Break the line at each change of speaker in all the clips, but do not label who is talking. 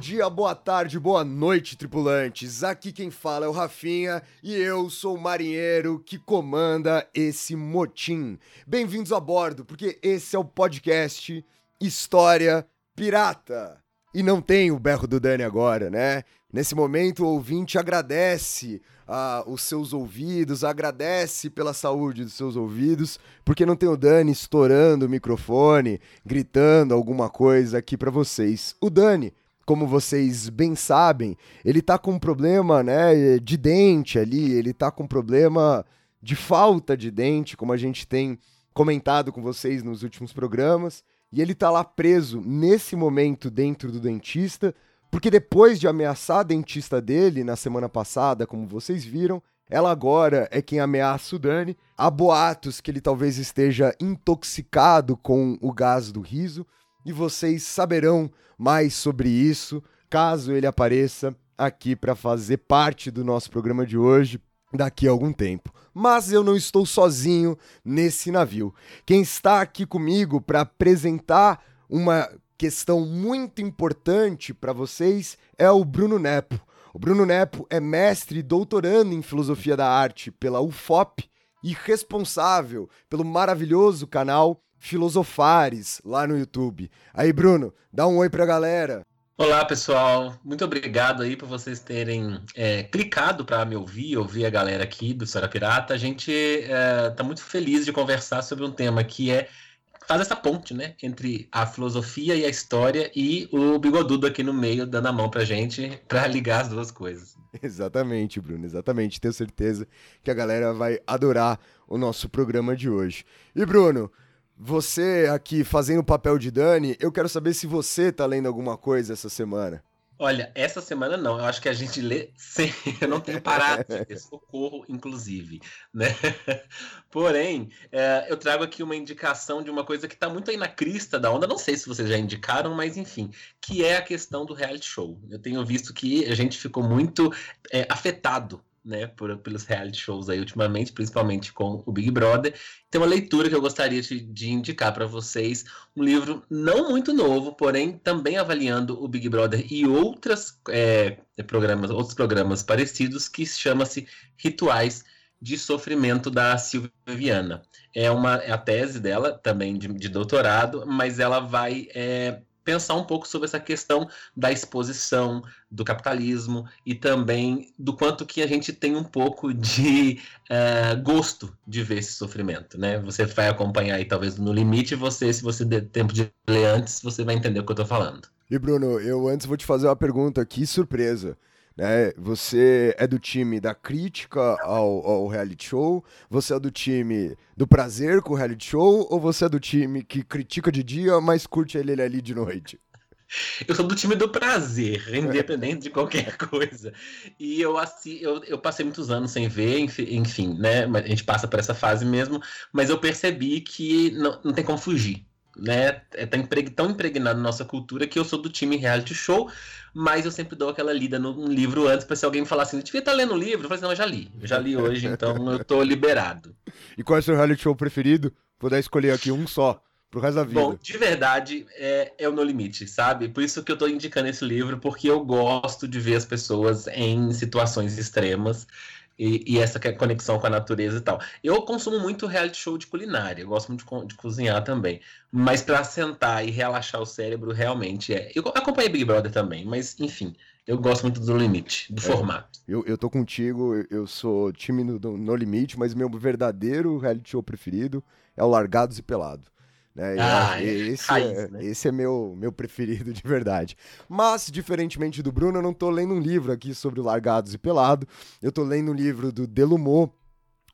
Dia, boa tarde, boa noite, tripulantes. Aqui quem fala é o Rafinha e eu sou o marinheiro que comanda esse motim. Bem-vindos a bordo, porque esse é o podcast História Pirata. E não tem o berro do Dani agora, né? Nesse momento, o ouvinte agradece ah, os seus ouvidos, agradece pela saúde dos seus ouvidos, porque não tem o Dani estourando o microfone, gritando alguma coisa aqui para vocês. O Dani, como vocês bem sabem, ele tá com um problema, né, de dente ali, ele tá com um problema de falta de dente, como a gente tem comentado com vocês nos últimos programas, e ele tá lá preso nesse momento dentro do dentista, porque depois de ameaçar a dentista dele na semana passada, como vocês viram, ela agora é quem ameaça o Dani. Há boatos que ele talvez esteja intoxicado com o gás do riso, e vocês saberão mais sobre isso caso ele apareça aqui para fazer parte do nosso programa de hoje daqui a algum tempo. Mas eu não estou sozinho nesse navio. Quem está aqui comigo para apresentar uma questão muito importante para vocês é o Bruno Nepo. O Bruno Nepo é mestre e doutorando em filosofia da arte pela UFOP e responsável pelo maravilhoso canal Filosofares lá no YouTube. Aí, Bruno, dá um oi pra galera.
Olá, pessoal. Muito obrigado aí por vocês terem é, clicado para me ouvir, ouvir a galera aqui do História Pirata. A gente está muito feliz de conversar sobre um tema que é faz essa ponte, né, entre a filosofia e a história e o bigodudo aqui no meio dando a mão pra gente para ligar as duas coisas.
Exatamente, Bruno, exatamente. Tenho certeza que a galera vai adorar o nosso programa de hoje. E Bruno, você aqui fazendo o papel de Dani, eu quero saber se você tá lendo alguma coisa essa semana.
Olha, essa semana não, eu acho que a gente lê sem, eu não tenho parado de ler, socorro, inclusive, né? Porém, é, eu trago aqui uma indicação de uma coisa que está muito aí na crista da onda, não sei se vocês já indicaram, mas enfim, que é a questão do reality show. Eu tenho visto que a gente ficou muito é, afetado né, por, pelos reality shows aí ultimamente, principalmente com o Big Brother. Tem uma leitura que eu gostaria de, de indicar para vocês, um livro não muito novo, porém também avaliando o Big Brother e outras é, programas, outros programas parecidos, que chama-se Rituais de Sofrimento da Silvia Viana. É uma é a tese dela também de, de doutorado, mas ela vai é, pensar um pouco sobre essa questão da exposição do capitalismo e também do quanto que a gente tem um pouco de uh, gosto de ver esse sofrimento, né? Você vai acompanhar aí talvez no limite, você, se você der tempo de ler antes, você vai entender o que eu estou falando.
E Bruno, eu antes vou te fazer uma pergunta aqui, surpresa. Né? Você é do time da crítica ao, ao, reality show? Você é do time do prazer com o reality show? Ou você é do time que critica de dia, mas curte ele ali de noite?
Eu sou do time do prazer, independente de qualquer coisa. E eu, assim, eu, eu passei muitos anos sem ver, enfim, né? A gente passa por essa fase mesmo, mas eu percebi que não, não tem como fugir né? É tão impregnado na nossa cultura que eu sou do time reality show, mas eu sempre dou aquela lida no livro antes para se alguém me falar assim, devia estar tá lendo o livro, eu falei assim, não, eu já li, eu já li hoje, então eu tô liberado.
E qual é o seu reality show preferido? Puder escolher aqui um só. Pro resto da vida. Bom,
de verdade, é, é o No Limite, sabe? Por isso que eu tô indicando esse livro, porque eu gosto de ver as pessoas em situações extremas e, e, essa conexão com a natureza e tal. Eu consumo muito reality show de culinária, eu gosto muito de, co de cozinhar também. Mas para sentar e relaxar o cérebro, realmente é. Eu acompanhei Big Brother também, mas enfim, eu gosto muito do limite, do é, formato.
Eu, eu tô contigo, eu sou time no, no limite, mas meu verdadeiro reality show preferido é o Largados e Pelado. Né?
Ah,
esse,
raiz,
é,
né?
esse é meu, meu preferido de verdade. Mas, diferentemente do Bruno, eu não tô lendo um livro aqui sobre Largados e Pelado. Eu tô lendo um livro do Delumot,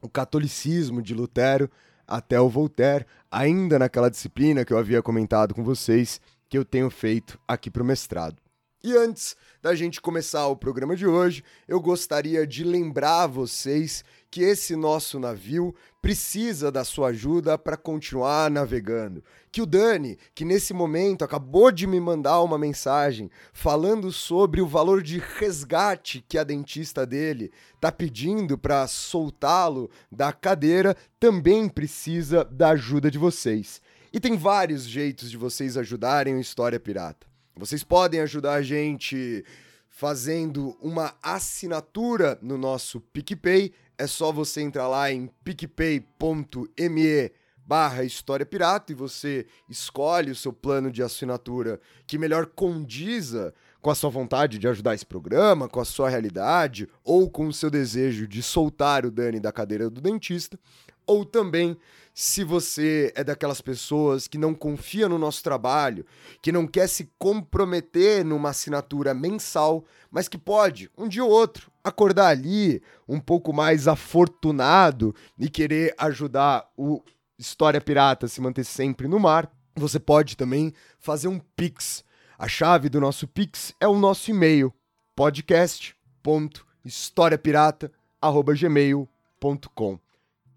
O Catolicismo de Lutero até o Voltaire, ainda naquela disciplina que eu havia comentado com vocês, que eu tenho feito aqui pro mestrado. E antes da gente começar o programa de hoje, eu gostaria de lembrar vocês que esse nosso navio precisa da sua ajuda para continuar navegando. Que o Dani, que nesse momento acabou de me mandar uma mensagem falando sobre o valor de resgate que a dentista dele tá pedindo para soltá-lo da cadeira, também precisa da ajuda de vocês. E tem vários jeitos de vocês ajudarem o História Pirata. Vocês podem ajudar a gente fazendo uma assinatura no nosso PicPay. É só você entrar lá em picpay.me barra História Pirata e você escolhe o seu plano de assinatura que melhor condiza com a sua vontade de ajudar esse programa, com a sua realidade ou com o seu desejo de soltar o Dani da cadeira do dentista, ou também se você é daquelas pessoas que não confia no nosso trabalho, que não quer se comprometer numa assinatura mensal, mas que pode, um dia ou outro, acordar ali um pouco mais afortunado e querer ajudar o História Pirata a se manter sempre no mar, você pode também fazer um Pix. A chave do nosso Pix é o nosso e-mail, podcast.historiapirata.gmail.com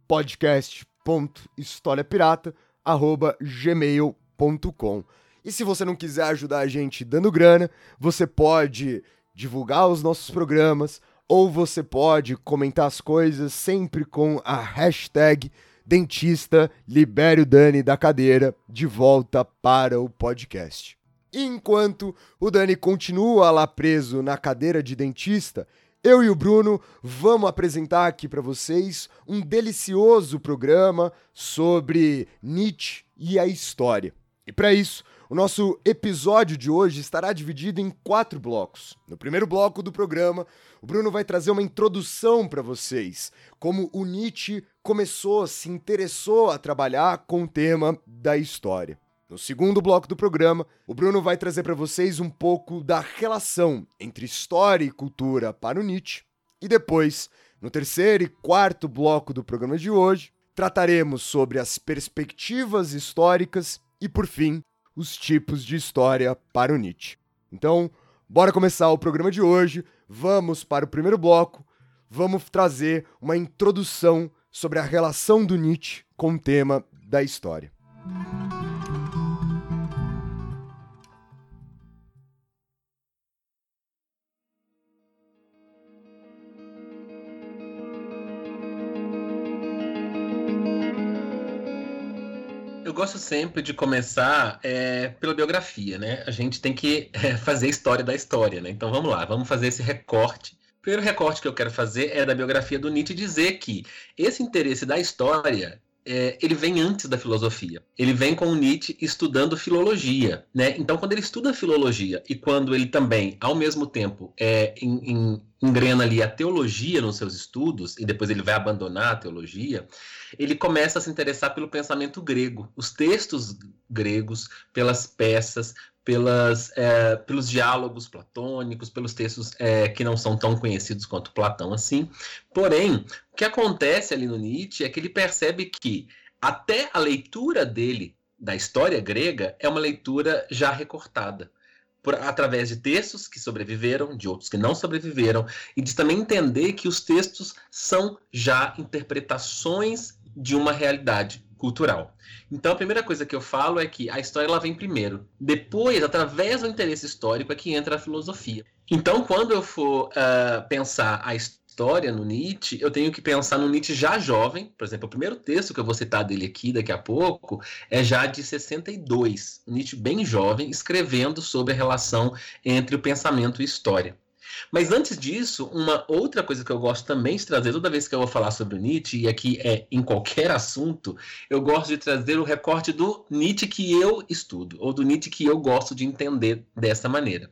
podcast.historiapirata.gmail.com E se você não quiser ajudar a gente dando grana, você pode divulgar os nossos programas, ou você pode comentar as coisas sempre com a hashtag dentista libere o Dani da cadeira de volta para o podcast. Enquanto o Dani continua lá preso na cadeira de dentista, eu e o Bruno vamos apresentar aqui para vocês um delicioso programa sobre Nietzsche e a história. E para isso, o nosso episódio de hoje estará dividido em quatro blocos. No primeiro bloco do programa, o Bruno vai trazer uma introdução para vocês, como o Nietzsche começou, se interessou a trabalhar com o tema da história. No segundo bloco do programa, o Bruno vai trazer para vocês um pouco da relação entre história e cultura para o Nietzsche. E depois, no terceiro e quarto bloco do programa de hoje, trataremos sobre as perspectivas históricas e, por fim, os tipos de história para o Nietzsche. Então, bora começar o programa de hoje. Vamos para o primeiro bloco. Vamos trazer uma introdução sobre a relação do Nietzsche com o tema da história.
Gosto sempre de começar é, pela biografia, né? A gente tem que é, fazer história da história, né? Então vamos lá, vamos fazer esse recorte. O primeiro recorte que eu quero fazer é da biografia do Nietzsche dizer que esse interesse da história é, ele vem antes da filosofia. Ele vem com Nietzsche estudando filologia, né? Então, quando ele estuda filologia e quando ele também, ao mesmo tempo, é, em, em, engrena ali a teologia nos seus estudos e depois ele vai abandonar a teologia, ele começa a se interessar pelo pensamento grego, os textos gregos, pelas peças, pelas, é, pelos diálogos platônicos, pelos textos é, que não são tão conhecidos quanto Platão assim. Porém, o que acontece ali no Nietzsche é que ele percebe que até a leitura dele da história grega é uma leitura já recortada. Por, através de textos que sobreviveram, de outros que não sobreviveram, e de também entender que os textos são já interpretações de uma realidade cultural. Então, a primeira coisa que eu falo é que a história ela vem primeiro. Depois, através do interesse histórico, é que entra a filosofia. Então, quando eu for uh, pensar a história no Nietzsche, eu tenho que pensar no Nietzsche já jovem. Por exemplo, o primeiro texto que eu vou citar dele aqui daqui a pouco é já de 62. Nietzsche bem jovem, escrevendo sobre a relação entre o pensamento e história. Mas antes disso, uma outra coisa que eu gosto também de trazer toda vez que eu vou falar sobre o Nietzsche, e aqui é em qualquer assunto, eu gosto de trazer o recorte do Nietzsche que eu estudo, ou do Nietzsche que eu gosto de entender dessa maneira.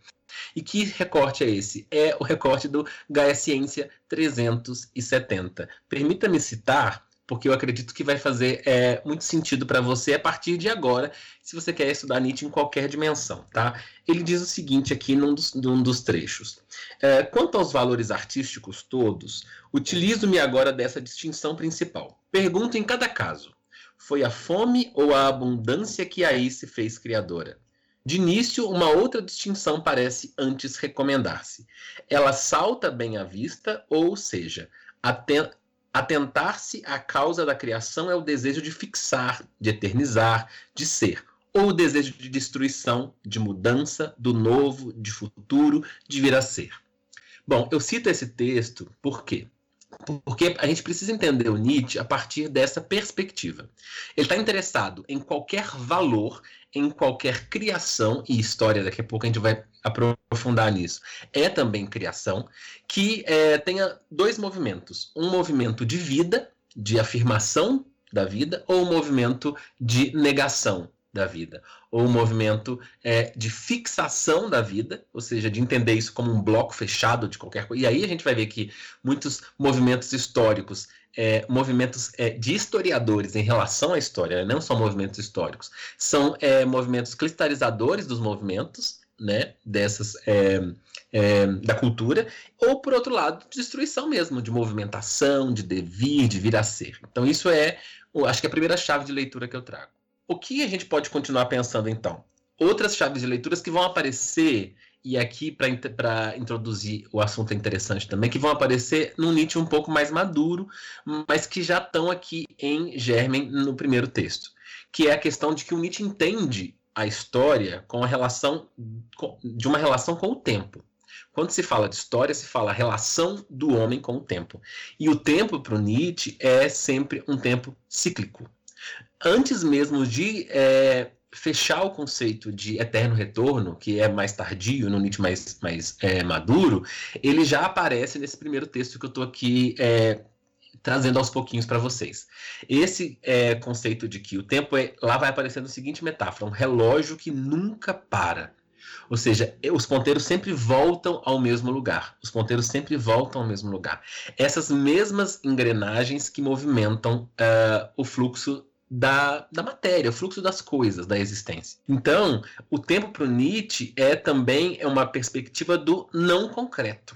E que recorte é esse? É o recorte do Gaia Ciência 370. Permita-me citar porque eu acredito que vai fazer é, muito sentido para você a partir de agora, se você quer estudar Nietzsche em qualquer dimensão, tá? Ele diz o seguinte aqui num dos, num dos trechos. É, quanto aos valores artísticos todos, utilizo-me agora dessa distinção principal. Pergunto em cada caso, foi a fome ou a abundância que aí se fez criadora? De início, uma outra distinção parece antes recomendar-se. Ela salta bem à vista, ou seja, atentar-se à causa da criação é o desejo de fixar, de eternizar, de ser, ou o desejo de destruição, de mudança, do novo, de futuro, de vir a ser. Bom, eu cito esse texto por quê? Porque a gente precisa entender o Nietzsche a partir dessa perspectiva. Ele está interessado em qualquer valor, em qualquer criação e história, daqui a pouco a gente vai aprofundar nisso. É também criação, que é, tenha dois movimentos: um movimento de vida, de afirmação da vida, ou um movimento de negação da vida, ou um movimento é, de fixação da vida, ou seja, de entender isso como um bloco fechado de qualquer coisa. E aí a gente vai ver que muitos movimentos históricos, é, movimentos é, de historiadores em relação à história, né, não são movimentos históricos, são é, movimentos cristalizadores dos movimentos, né, dessas é, é, da cultura, ou por outro lado, destruição mesmo, de movimentação, de devir, de vir a ser. Então isso é, acho que é a primeira chave de leitura que eu trago. O que a gente pode continuar pensando então? Outras chaves de leituras que vão aparecer, e aqui para introduzir o assunto interessante também, que vão aparecer num Nietzsche um pouco mais maduro, mas que já estão aqui em germen no primeiro texto, que é a questão de que o Nietzsche entende a história com a relação de uma relação com o tempo. Quando se fala de história, se fala a relação do homem com o tempo. E o tempo para o Nietzsche é sempre um tempo cíclico antes mesmo de é, fechar o conceito de eterno retorno, que é mais tardio, no Nietzsche mais, mais é, maduro, ele já aparece nesse primeiro texto que eu estou aqui é, trazendo aos pouquinhos para vocês. Esse é, conceito de que o tempo é. Lá vai aparecendo a seguinte metáfora: um relógio que nunca para. Ou seja, os ponteiros sempre voltam ao mesmo lugar. Os ponteiros sempre voltam ao mesmo lugar. Essas mesmas engrenagens que movimentam uh, o fluxo da, da matéria, o fluxo das coisas, da existência. Então, o tempo para o Nietzsche é também é uma perspectiva do não concreto.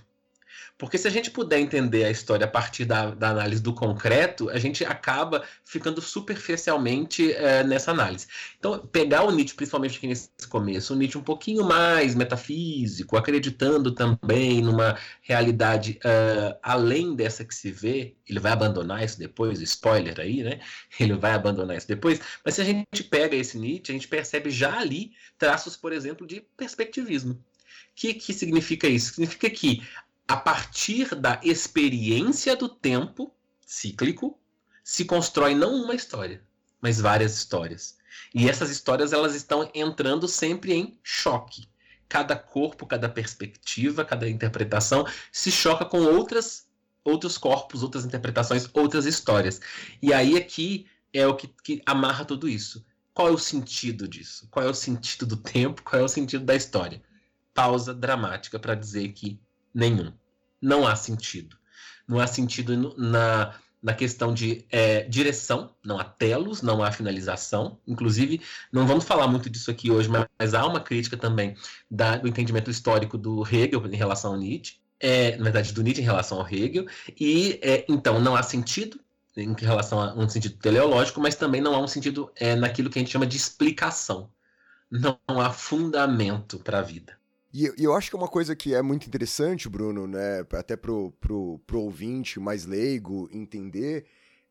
Porque se a gente puder entender a história a partir da, da análise do concreto, a gente acaba ficando superficialmente é, nessa análise. Então, pegar o Nietzsche, principalmente aqui nesse começo, o Nietzsche um pouquinho mais metafísico, acreditando também numa realidade uh, além dessa que se vê, ele vai abandonar isso depois, spoiler aí, né? Ele vai abandonar isso depois. Mas se a gente pega esse Nietzsche, a gente percebe já ali traços, por exemplo, de perspectivismo. O que, que significa isso? Significa que a partir da experiência do tempo cíclico, se constrói não uma história, mas várias histórias. E essas histórias elas estão entrando sempre em choque. Cada corpo, cada perspectiva, cada interpretação se choca com outras outros corpos, outras interpretações, outras histórias. E aí aqui é o que, que amarra tudo isso. Qual é o sentido disso? Qual é o sentido do tempo? Qual é o sentido da história? Pausa dramática para dizer que nenhum não há sentido. Não há sentido na, na questão de é, direção, não há telos, não há finalização. Inclusive, não vamos falar muito disso aqui hoje, mas, mas há uma crítica também da, do entendimento histórico do Hegel em relação ao Nietzsche, é, na verdade, do Nietzsche em relação ao Hegel, e é, então não há sentido em relação a um sentido teleológico, mas também não há um sentido é, naquilo que a gente chama de explicação. Não há fundamento para a vida.
E eu, acho que é uma coisa que é muito interessante, Bruno, né, até pro, pro, pro ouvinte mais leigo entender,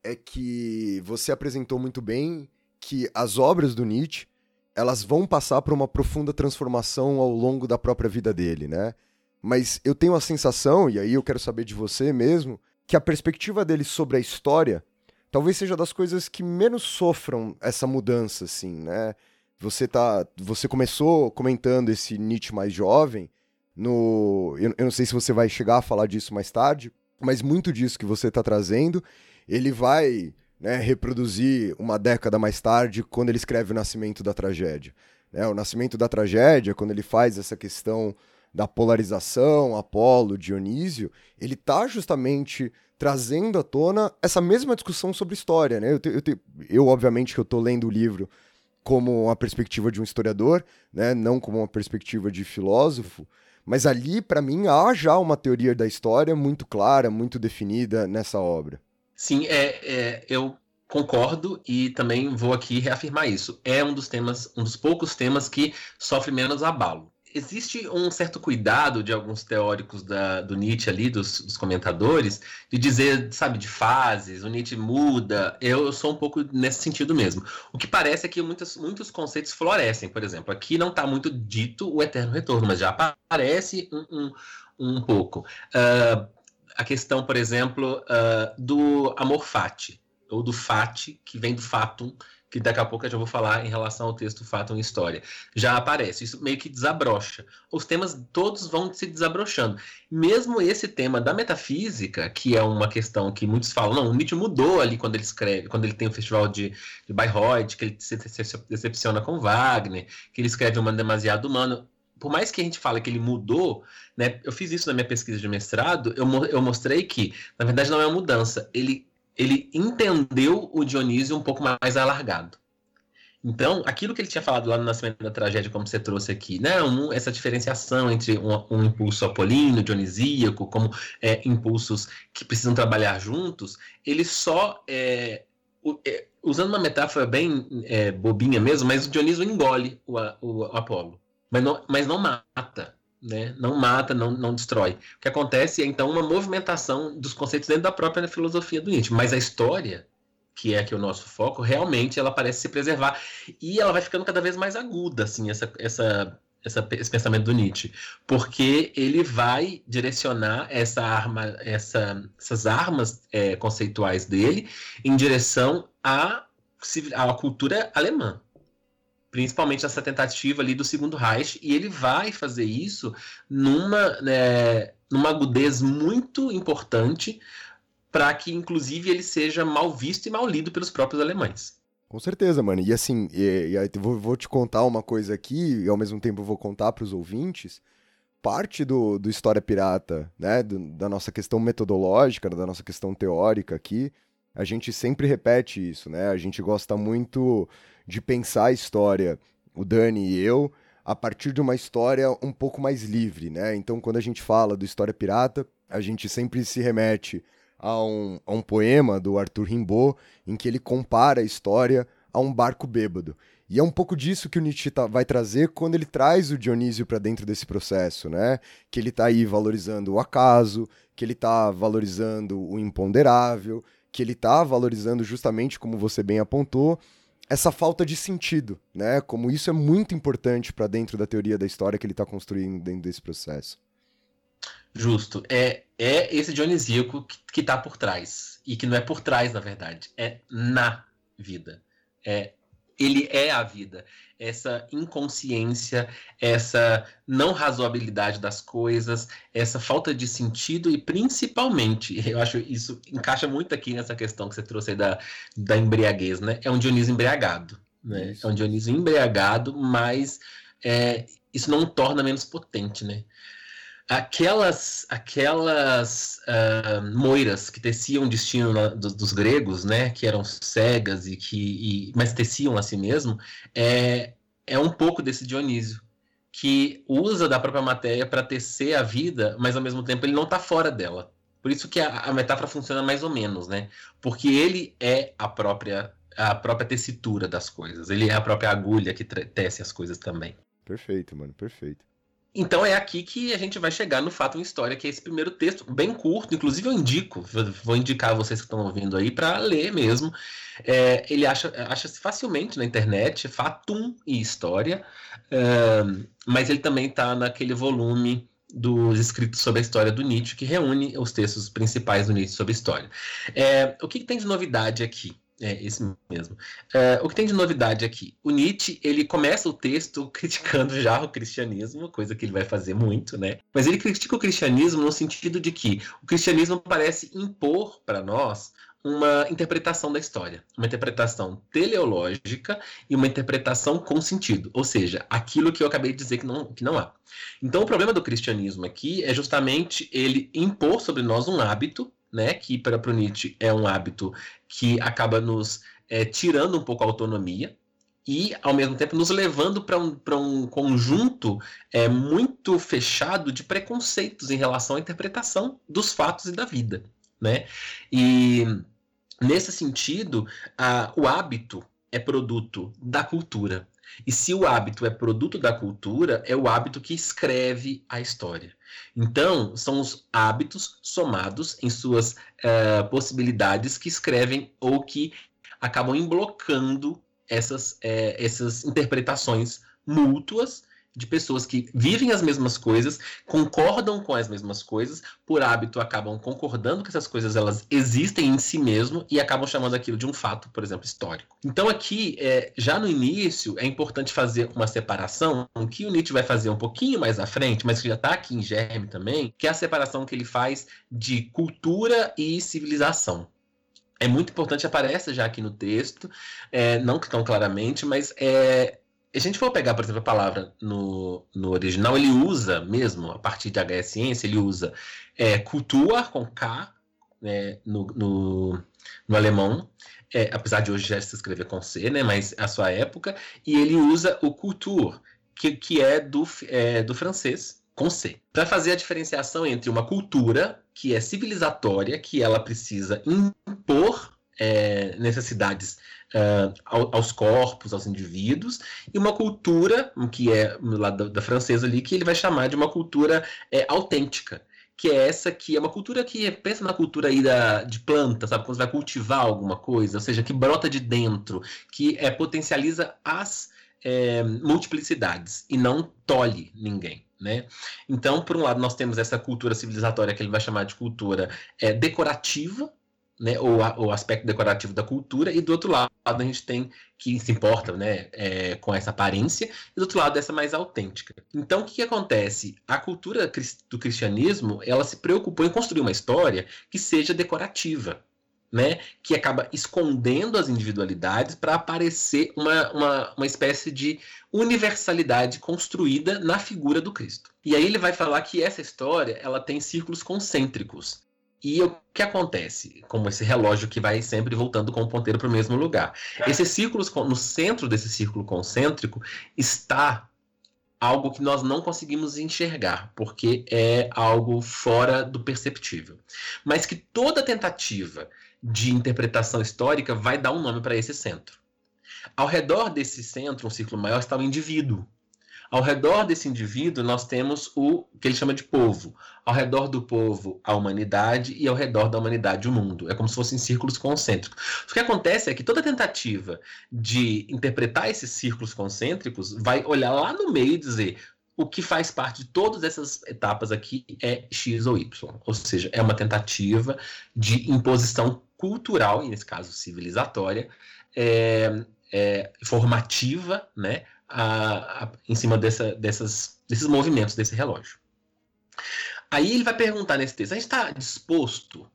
é que você apresentou muito bem que as obras do Nietzsche, elas vão passar por uma profunda transformação ao longo da própria vida dele, né? Mas eu tenho a sensação, e aí eu quero saber de você mesmo, que a perspectiva dele sobre a história talvez seja das coisas que menos sofram essa mudança, assim, né? Você tá, você começou comentando esse Nietzsche mais jovem no, eu, eu não sei se você vai chegar a falar disso mais tarde, mas muito disso que você está trazendo, ele vai né, reproduzir uma década mais tarde quando ele escreve o Nascimento da Tragédia. Né? O Nascimento da Tragédia, quando ele faz essa questão da polarização, Apolo, Dionísio, ele está justamente trazendo à tona essa mesma discussão sobre história. Né? Eu, te, eu, te, eu obviamente, que eu estou lendo o livro como uma perspectiva de um historiador, né, não como uma perspectiva de filósofo, mas ali, para mim, há já uma teoria da história muito clara, muito definida nessa obra.
Sim, é, é eu concordo e também vou aqui reafirmar isso. É um dos temas, um dos poucos temas que sofre menos abalo. Existe um certo cuidado de alguns teóricos da, do Nietzsche ali, dos, dos, comentadores, de dizer, sabe, de fases, o Nietzsche muda. Eu, sou um pouco nesse sentido mesmo. O que parece é que muitos, muitos conceitos florescem, por exemplo. Aqui não está muito dito o eterno retorno, mas já aparece um, um, um pouco. Uh, a questão, por exemplo, uh, do amor fati ou do fati, que vem do fatum, que daqui a pouco eu já vou falar em relação ao texto Fatum e História. Já aparece, isso meio que desabrocha. Os temas todos vão se desabrochando. Mesmo esse tema da metafísica, que é uma questão que muitos falam, não, o Nietzsche mudou ali quando ele escreve, quando ele tem o festival de, de Bayreuth, que ele se decepciona com Wagner, que ele escreve um demasiado humano por mais que a gente fale que ele mudou, né, eu fiz isso na minha pesquisa de mestrado, eu, eu mostrei que, na verdade, não é uma mudança. Ele ele entendeu o Dionísio um pouco mais alargado. Então, aquilo que ele tinha falado lá no Nascimento da Tragédia, como você trouxe aqui, né, um, essa diferenciação entre um, um, impulso apolíneo, dionisíaco, como é, impulsos que precisam trabalhar juntos, ele só, é, o, é, usando uma metáfora bem é, bobinha mesmo, mas o Dionísio engole o, o, o Apolo, mas não, mas não mata né? não mata, não, não destrói. O que acontece é então uma movimentação dos conceitos dentro da própria filosofia do Nietzsche. Mas a história, que é aqui o nosso foco, realmente ela parece se preservar e ela vai ficando cada vez mais aguda, assim, essa, essa, essa esse pensamento do Nietzsche, porque ele vai direcionar essa arma, essa, essas armas é, conceituais dele em direção à, à cultura alemã principalmente essa tentativa ali do segundo Reich, e ele vai fazer isso numa, né, numa agudez muito importante para que, inclusive, ele seja mal visto e mal lido pelos próprios alemães.
Com certeza, mano. E assim, e, e vou, vou, te contar uma coisa aqui, e ao mesmo tempo vou contar para os ouvintes. Parte do, do História Pirata, né, do, da nossa questão metodológica, da nossa questão teórica aqui, a gente sempre repete isso, né? A gente gosta muito de pensar a história, o Dani e eu, a partir de uma história um pouco mais livre, né? Então, quando a gente fala do História Pirata, a gente sempre se remete a um, a um poema do Arthur Rimbaud, em que ele compara a história a um barco bêbado. E é um pouco disso que o Nietzsche tá, vai trazer quando ele traz o Dionísio para dentro desse processo, né? Que ele está aí valorizando o acaso, que ele está valorizando o imponderável, que ele está valorizando justamente, como você bem apontou, essa falta de sentido, né? Como isso é muito importante para dentro da teoria da história que ele está construindo dentro desse processo.
Justo. É, é esse dionisíaco que está por trás. E que não é por trás, na verdade. É na vida. É ele é a vida. Essa inconsciência, essa não razoabilidade das coisas, essa falta de sentido e principalmente, eu acho isso encaixa muito aqui nessa questão que você trouxe aí da, da embriaguez, né? É um Dionísio embriagado, né? É um Dionísio embriagado, mas é, isso não o torna menos potente, né? Aquelas aquelas uh, moiras que teciam o destino na, dos, dos, gregos, né, que eram cegas e que e, mas teciam a si mesmo, é, é um pouco desse Dionísio que usa da própria matéria para tecer a vida, mas ao mesmo tempo ele não está fora dela. Por isso que a, a, metáfora funciona mais ou menos, né? Porque ele é a própria a própria tessitura das coisas. Ele é a própria agulha que tece as coisas também.
Perfeito, mano, perfeito.
Então é aqui que a gente vai chegar no Fato em História, que é esse primeiro texto, bem curto, inclusive eu indico, vou indicar vocês que estão ouvindo aí para ler mesmo. É, ele acha-se acha facilmente na internet, Fatum e História, é, mas ele também está naquele volume dos escritos sobre a história do Nietzsche, que reúne os textos principais do Nietzsche sobre história. É, o que, que tem de novidade aqui? É, esse mesmo. É, o que tem de novidade aqui? O Nietzsche, ele começa o texto criticando já o cristianismo, coisa que ele vai fazer muito, né? Mas ele critica o cristianismo no sentido de que o cristianismo parece impor para nós uma interpretação da história, uma interpretação teleológica e uma interpretação com sentido, ou seja, aquilo que eu acabei de dizer que não, que não há. Então, o problema do cristianismo aqui é justamente ele impor sobre nós um hábito né, que para o Nietzsche é um hábito que acaba nos é, tirando um pouco a autonomia e, ao mesmo tempo, nos levando para um, um conjunto é, muito fechado de preconceitos em relação à interpretação dos fatos e da vida. Né? E Nesse sentido, a, o hábito é produto da cultura. E se o hábito é produto da cultura, é o hábito que escreve a história. Então, são os hábitos somados em suas uh, possibilidades que escrevem ou que acabam emblocando essas, uh, essas interpretações mútuas de pessoas que vivem as mesmas coisas, concordam com as mesmas coisas, por hábito acabam concordando que essas coisas elas existem em si mesmo e acabam chamando aquilo de um fato, por exemplo, histórico. Então aqui, é, já no início, é importante fazer uma separação, que o Nietzsche vai fazer um pouquinho mais à frente, mas que já está aqui em germe também, que é a separação que ele faz de cultura e civilização é muito importante, aparece já aqui no texto, é, não tão claramente, mas é, a gente for pegar, por exemplo, a palavra no, no original, ele usa mesmo, a partir de HS Ciência, ele usa é, com K né, no, no, no alemão, é, apesar de hoje já se escrever com C, né, mas a sua época, e ele usa o Kultur, que, que é, do, é do francês, com C, para fazer a diferenciação entre uma cultura que é civilizatória, que ela precisa impor é, necessidades uh, aos corpos, aos indivíduos, e uma cultura, que é lá da, da francesa ali, que ele vai chamar de uma cultura é, autêntica que é essa que é uma cultura que pensa na cultura aí da, de planta, sabe? Quando você vai cultivar alguma coisa, ou seja, que brota de dentro, que é, potencializa as é, multiplicidades e não tolhe ninguém. Né? Então, por um lado, nós temos essa cultura civilizatória que ele vai chamar de cultura é, decorativa, né, o, o aspecto decorativo da cultura, e do outro lado a gente tem que se importa né, é, com essa aparência, e do outro lado essa mais autêntica. Então o que, que acontece? A cultura do cristianismo ela se preocupou em construir uma história que seja decorativa. Né, que acaba escondendo as individualidades para aparecer uma, uma, uma espécie de universalidade construída na figura do Cristo. E aí ele vai falar que essa história ela tem círculos concêntricos. E o que acontece? Como esse relógio que vai sempre voltando com o ponteiro para o mesmo lugar. Esses círculos, no centro desse círculo concêntrico, está algo que nós não conseguimos enxergar, porque é algo fora do perceptível. Mas que toda tentativa de interpretação histórica vai dar um nome para esse centro. Ao redor desse centro, um círculo maior, está o indivíduo, ao redor desse indivíduo, nós temos o que ele chama de povo. Ao redor do povo, a humanidade, e ao redor da humanidade, o mundo. É como se fossem círculos concêntricos. O que acontece é que toda tentativa de interpretar esses círculos concêntricos vai olhar lá no meio e dizer o que faz parte de todas essas etapas aqui é X ou Y. Ou seja, é uma tentativa de imposição cultural, nesse caso civilizatória, é, é, formativa, né, a, a, em cima dessa, dessas, desses movimentos desse relógio. Aí ele vai perguntar nesse texto: a gente está disposto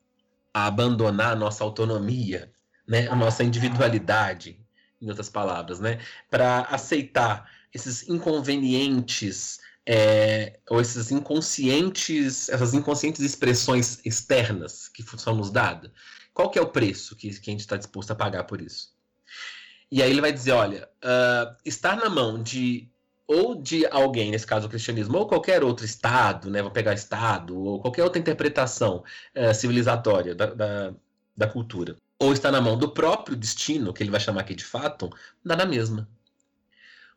a abandonar a nossa autonomia, né, a nossa individualidade, em outras palavras, né, para aceitar esses inconvenientes é, ou esses inconscientes, essas inconscientes expressões externas que são nos dadas? Qual que é o preço que, que a gente está disposto a pagar por isso? E aí ele vai dizer, olha, uh, estar na mão de ou de alguém, nesse caso o cristianismo, ou qualquer outro estado, né, vou pegar estado, ou qualquer outra interpretação uh, civilizatória da, da, da, cultura, ou está na mão do próprio destino, que ele vai chamar aqui de fato, dá na mesma.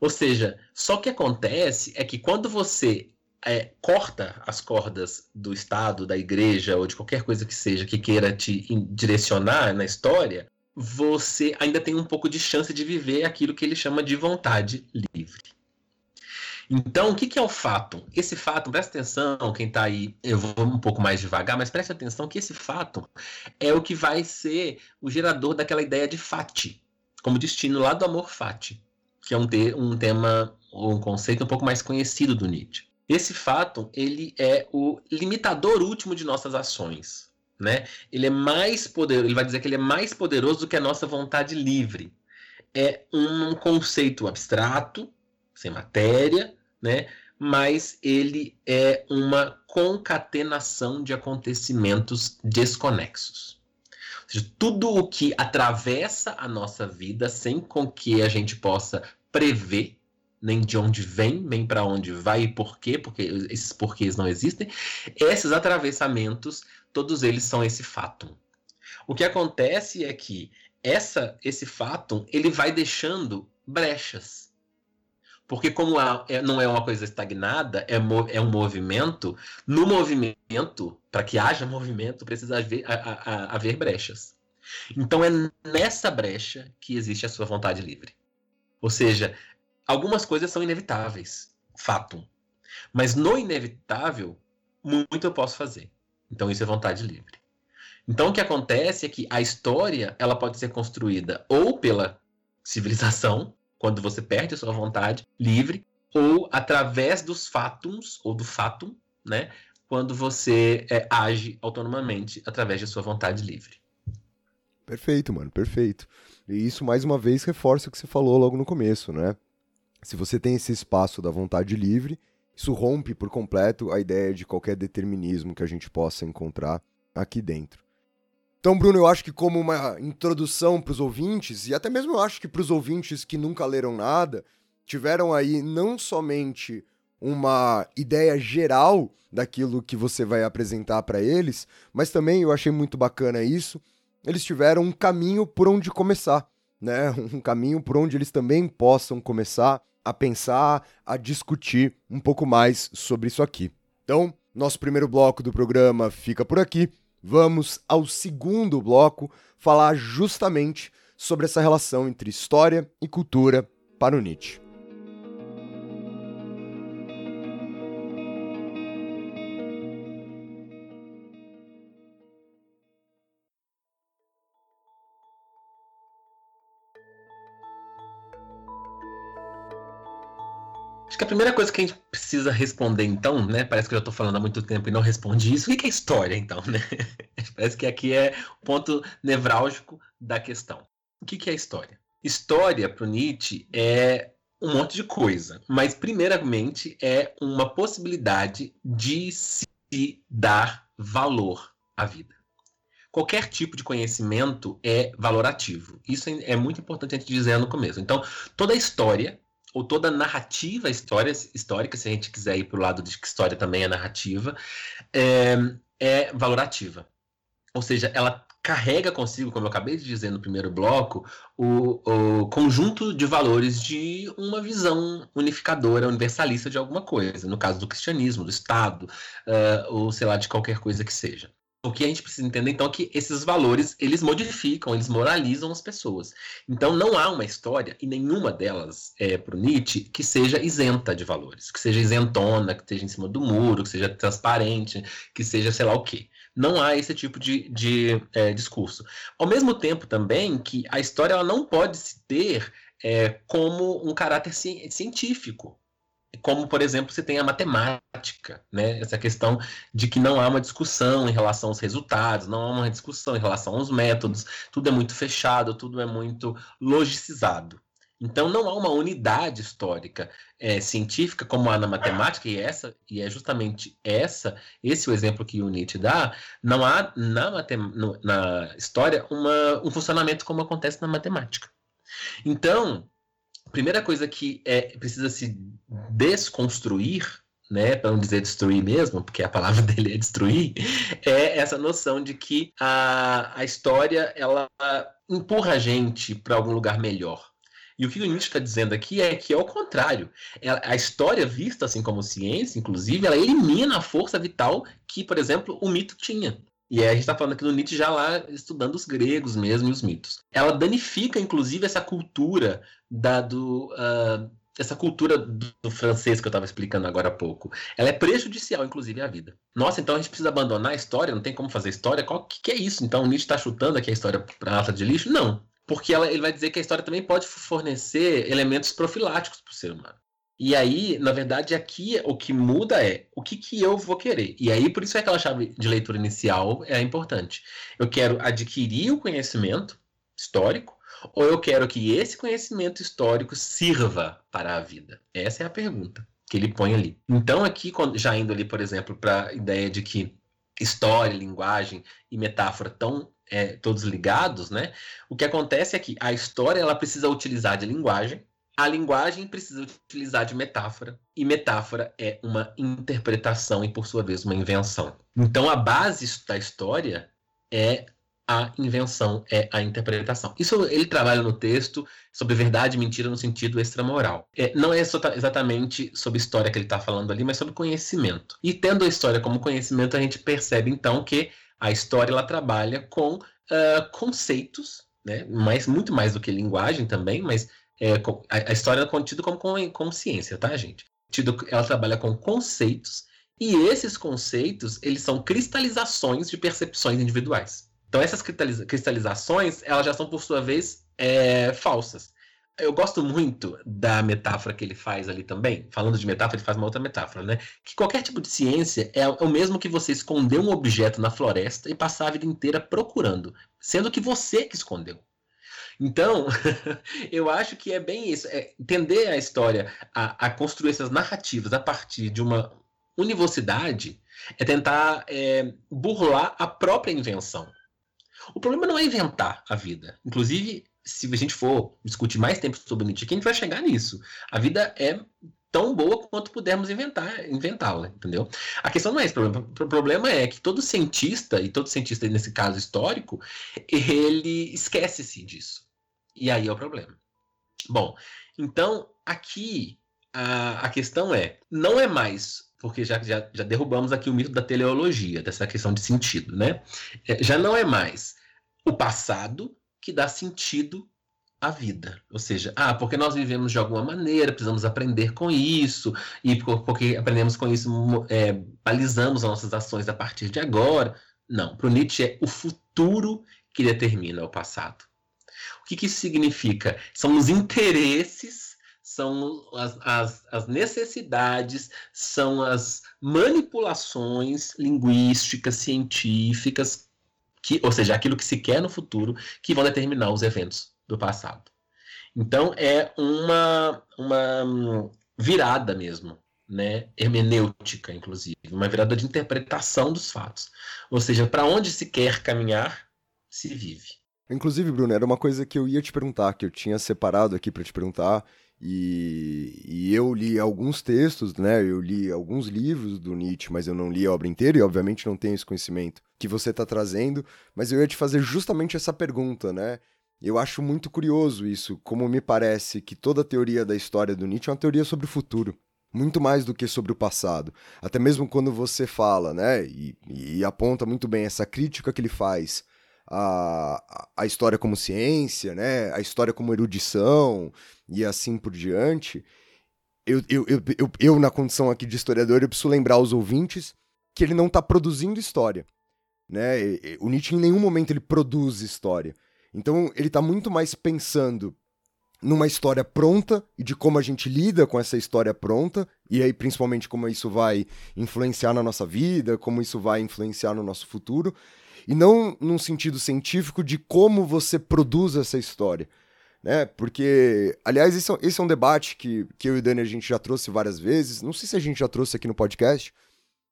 Ou seja, só que acontece é que quando você é, corta as cordas do Estado, da igreja, ou de qualquer coisa que seja que queira te direcionar na história, você ainda tem um pouco de chance de viver aquilo que ele chama de vontade livre. Então, o que, que é o fato? Esse fato, presta atenção, quem está aí, eu vou um pouco mais devagar, mas preste atenção que esse fato é o que vai ser o gerador daquela ideia de fati, como destino lá do amor fati, que é um, te um tema, um conceito um pouco mais conhecido do Nietzsche. Esse fato, ele é o limitador último de nossas ações né? Ele é mais poderoso, ele vai dizer que ele é mais poderoso do que a nossa vontade livre. É um conceito abstrato, sem matéria, né? Mas ele é uma concatenação de acontecimentos desconexos. Ou seja, tudo o que atravessa a nossa vida sem com que a gente possa prever nem de onde vem, nem para onde vai e por quê, porque esses porquês não existem. Esses atravessamentos todos eles são esse fato. O que acontece é que essa, esse fato ele vai deixando brechas. Porque como a, é, não é uma coisa estagnada, é, mo, é um movimento, no movimento, para que haja movimento, precisa haver, a, a, haver brechas. Então é nessa brecha que existe a sua vontade livre. Ou seja, algumas coisas são inevitáveis, fato. Mas no inevitável, muito eu posso fazer. Então isso é vontade livre. Então o que acontece é que a história ela pode ser construída ou pela civilização, quando você perde a sua vontade livre, ou através dos fatums, ou do fatum, né? Quando você é, age autonomamente através de sua vontade livre.
Perfeito, mano, perfeito. E isso, mais uma vez, reforça o que você falou logo no começo, né? Se você tem esse espaço da vontade livre, isso rompe por completo a ideia de qualquer determinismo que a gente possa encontrar aqui dentro. Então, Bruno, eu acho que como uma introdução para os ouvintes, e até mesmo eu acho que para os ouvintes que nunca leram nada, tiveram aí não somente uma ideia geral daquilo que você vai apresentar para eles, mas também eu achei muito bacana isso, eles tiveram um caminho por onde começar, né? Um caminho por onde eles também possam começar a pensar, a discutir um pouco mais sobre isso aqui. Então, nosso primeiro bloco do programa fica por aqui. Vamos ao segundo bloco falar justamente sobre essa relação entre história e cultura para o Nietzsche.
Primeira coisa que a gente precisa responder, então, né? Parece que eu já estou falando há muito tempo e não respondi isso. O que é história, então, né? Parece que aqui é o ponto nevrálgico da questão. O que é história? História, para o Nietzsche, é um monte de coisa, mas, primeiramente, é uma possibilidade de se dar valor à vida. Qualquer tipo de conhecimento é valorativo. Isso é muito importante a gente dizer no começo. Então, toda história ou toda narrativa história, histórica, se a gente quiser ir para o lado de que história também é narrativa, é, é valorativa. Ou seja, ela carrega consigo, como eu acabei de dizer no primeiro bloco, o, o, conjunto de valores de uma visão unificadora, universalista de alguma coisa. No caso do cristianismo, do Estado, uh, ou sei lá, de qualquer coisa que seja. O que a gente precisa entender, então, é que esses valores, eles modificam, eles moralizam as pessoas. Então, não há uma história, e nenhuma delas, é, para o Nietzsche, que seja isenta de valores, que seja isentona, que esteja em cima do muro, que seja transparente, que seja sei lá o quê. Não há esse tipo de, de é, discurso. Ao mesmo tempo, também, que a história ela não pode se ter é, como um caráter ci científico como, por exemplo, você tem a matemática, né? Essa questão de que não há uma discussão em relação aos resultados, não há uma discussão em relação aos métodos, tudo é muito fechado, tudo é muito logicizado. Então não há uma unidade histórica é, científica como há na matemática, e essa e é justamente essa, esse é o exemplo que o Nietzsche dá, não há na, na história uma, um funcionamento como acontece na matemática. Então, primeira coisa que é, precisa se desconstruir, né, para não dizer destruir mesmo, porque a palavra dele é destruir, é essa noção de que a, a história ela empurra a gente para algum lugar melhor. E o que o Nietzsche está dizendo aqui é que é o contrário. A história vista assim como ciência, inclusive, ela elimina a força vital que, por exemplo, o mito tinha. E aí a gente está falando aqui do Nietzsche já lá estudando os gregos mesmo e os mitos. Ela danifica, inclusive, essa cultura da, do, uh, essa cultura do francês que eu estava explicando agora há pouco. Ela é prejudicial, inclusive, à vida. Nossa, então a gente precisa abandonar a história? Não tem como fazer história? Qual que, que é isso? Então o Nietzsche está chutando aqui a história para a lata de lixo? Não. Porque ela, ele vai dizer que a história também pode fornecer elementos profiláticos para o ser humano. E aí, na verdade, aqui o que muda é o que, que eu vou querer. E aí, por isso é aquela chave de leitura inicial é importante. Eu quero adquirir o conhecimento histórico ou eu quero que esse conhecimento histórico sirva para a vida? Essa é a pergunta que ele põe ali. Então, aqui, já indo ali, por exemplo, para a ideia de que história, linguagem e metáfora estão é, todos ligados, né? O que acontece é que a história ela precisa utilizar de linguagem a linguagem precisa utilizar de metáfora, e metáfora é uma interpretação e, por sua vez, uma invenção. Então, a base da história é a invenção é a interpretação. Isso ele trabalha no texto sobre verdade e mentira no sentido extramoral. É, não é exatamente sobre história que ele está falando ali, mas sobre conhecimento. E tendo a história como conhecimento, a gente percebe então que a história ela trabalha com uh, conceitos, né? mais, muito mais do que linguagem também, mas é, a, história é contida como, como ciência, tá, gente? Ela trabalha com conceitos e esses conceitos eles são cristalizações de percepções individuais. Então, essas cristalizações, elas já são, por sua vez, é, falsas. Eu gosto muito da metáfora que ele faz ali também. Falando de metáfora, ele faz uma outra metáfora, né? Que qualquer tipo de ciência é o mesmo que você esconder um objeto na floresta e passar a vida inteira procurando, sendo que você que escondeu. Então, eu acho que é bem isso. É entender a história, a, a, construir essas narrativas a partir de uma universidade, é tentar é, burlar a própria invenção. O problema não é inventar a vida. Inclusive, se a gente for discutir mais tempo sobre Nietzsche, a gente vai chegar nisso. A vida é tão boa quanto pudermos inventar, inventá-la, entendeu? A questão não é esse problema. O problema é que todo cientista, e todo cientista nesse caso histórico, ele esquece-se disso. E aí é o problema. Bom, então aqui a, a questão é, não é mais porque já, já, já derrubamos aqui o mito da teleologia, dessa questão de sentido, né? É, já não é mais o passado que dá sentido à vida. Ou seja, ah, porque nós vivemos de alguma maneira, precisamos aprender com isso, e porque aprendemos com isso, é, balizamos as nossas ações a partir de agora. Não, para o Nietzsche é o futuro que determina o passado. Que, que isso significa? São os interesses, são as, as, as necessidades, são as manipulações linguísticas, científicas que, ou seja, aquilo que se quer no futuro, que vão determinar os eventos do passado. Então é uma, uma virada mesmo, né? hermenêutica, inclusive, uma virada de interpretação dos fatos. Ou seja, para onde se quer caminhar, se vive.
Inclusive, Bruno, era uma coisa que eu ia te perguntar, que eu tinha separado aqui para te perguntar, e, e, eu li alguns textos, né? Eu li alguns livros do Nietzsche, mas eu não li a obra inteira e, obviamente, não tenho esse conhecimento que você está trazendo. Mas eu ia te fazer justamente essa pergunta, né? Eu acho muito curioso isso, como me parece que toda a teoria da história do Nietzsche é uma teoria sobre o futuro. Muito mais do que sobre o passado. Até mesmo quando você fala, né? E, e aponta muito bem essa crítica que ele faz a, a história como ciência, né? A história como erudição e assim por diante, eu, eu, eu, eu, eu na condição aqui de historiador, eu preciso lembrar aos ouvintes que ele não está produzindo história. Né? O Nietzsche em nenhum momento ele produz história. Então ele está muito mais pensando numa história pronta e de como a gente lida com essa história pronta, e aí principalmente como isso vai influenciar na nossa vida, como isso vai influenciar no nosso futuro, e não num sentido científico de como você produz essa história né? Porque, aliás, esse é, esse é um debate que, que eu e o Dani a gente já trouxe várias vezes. Não sei se a gente já trouxe aqui no podcast.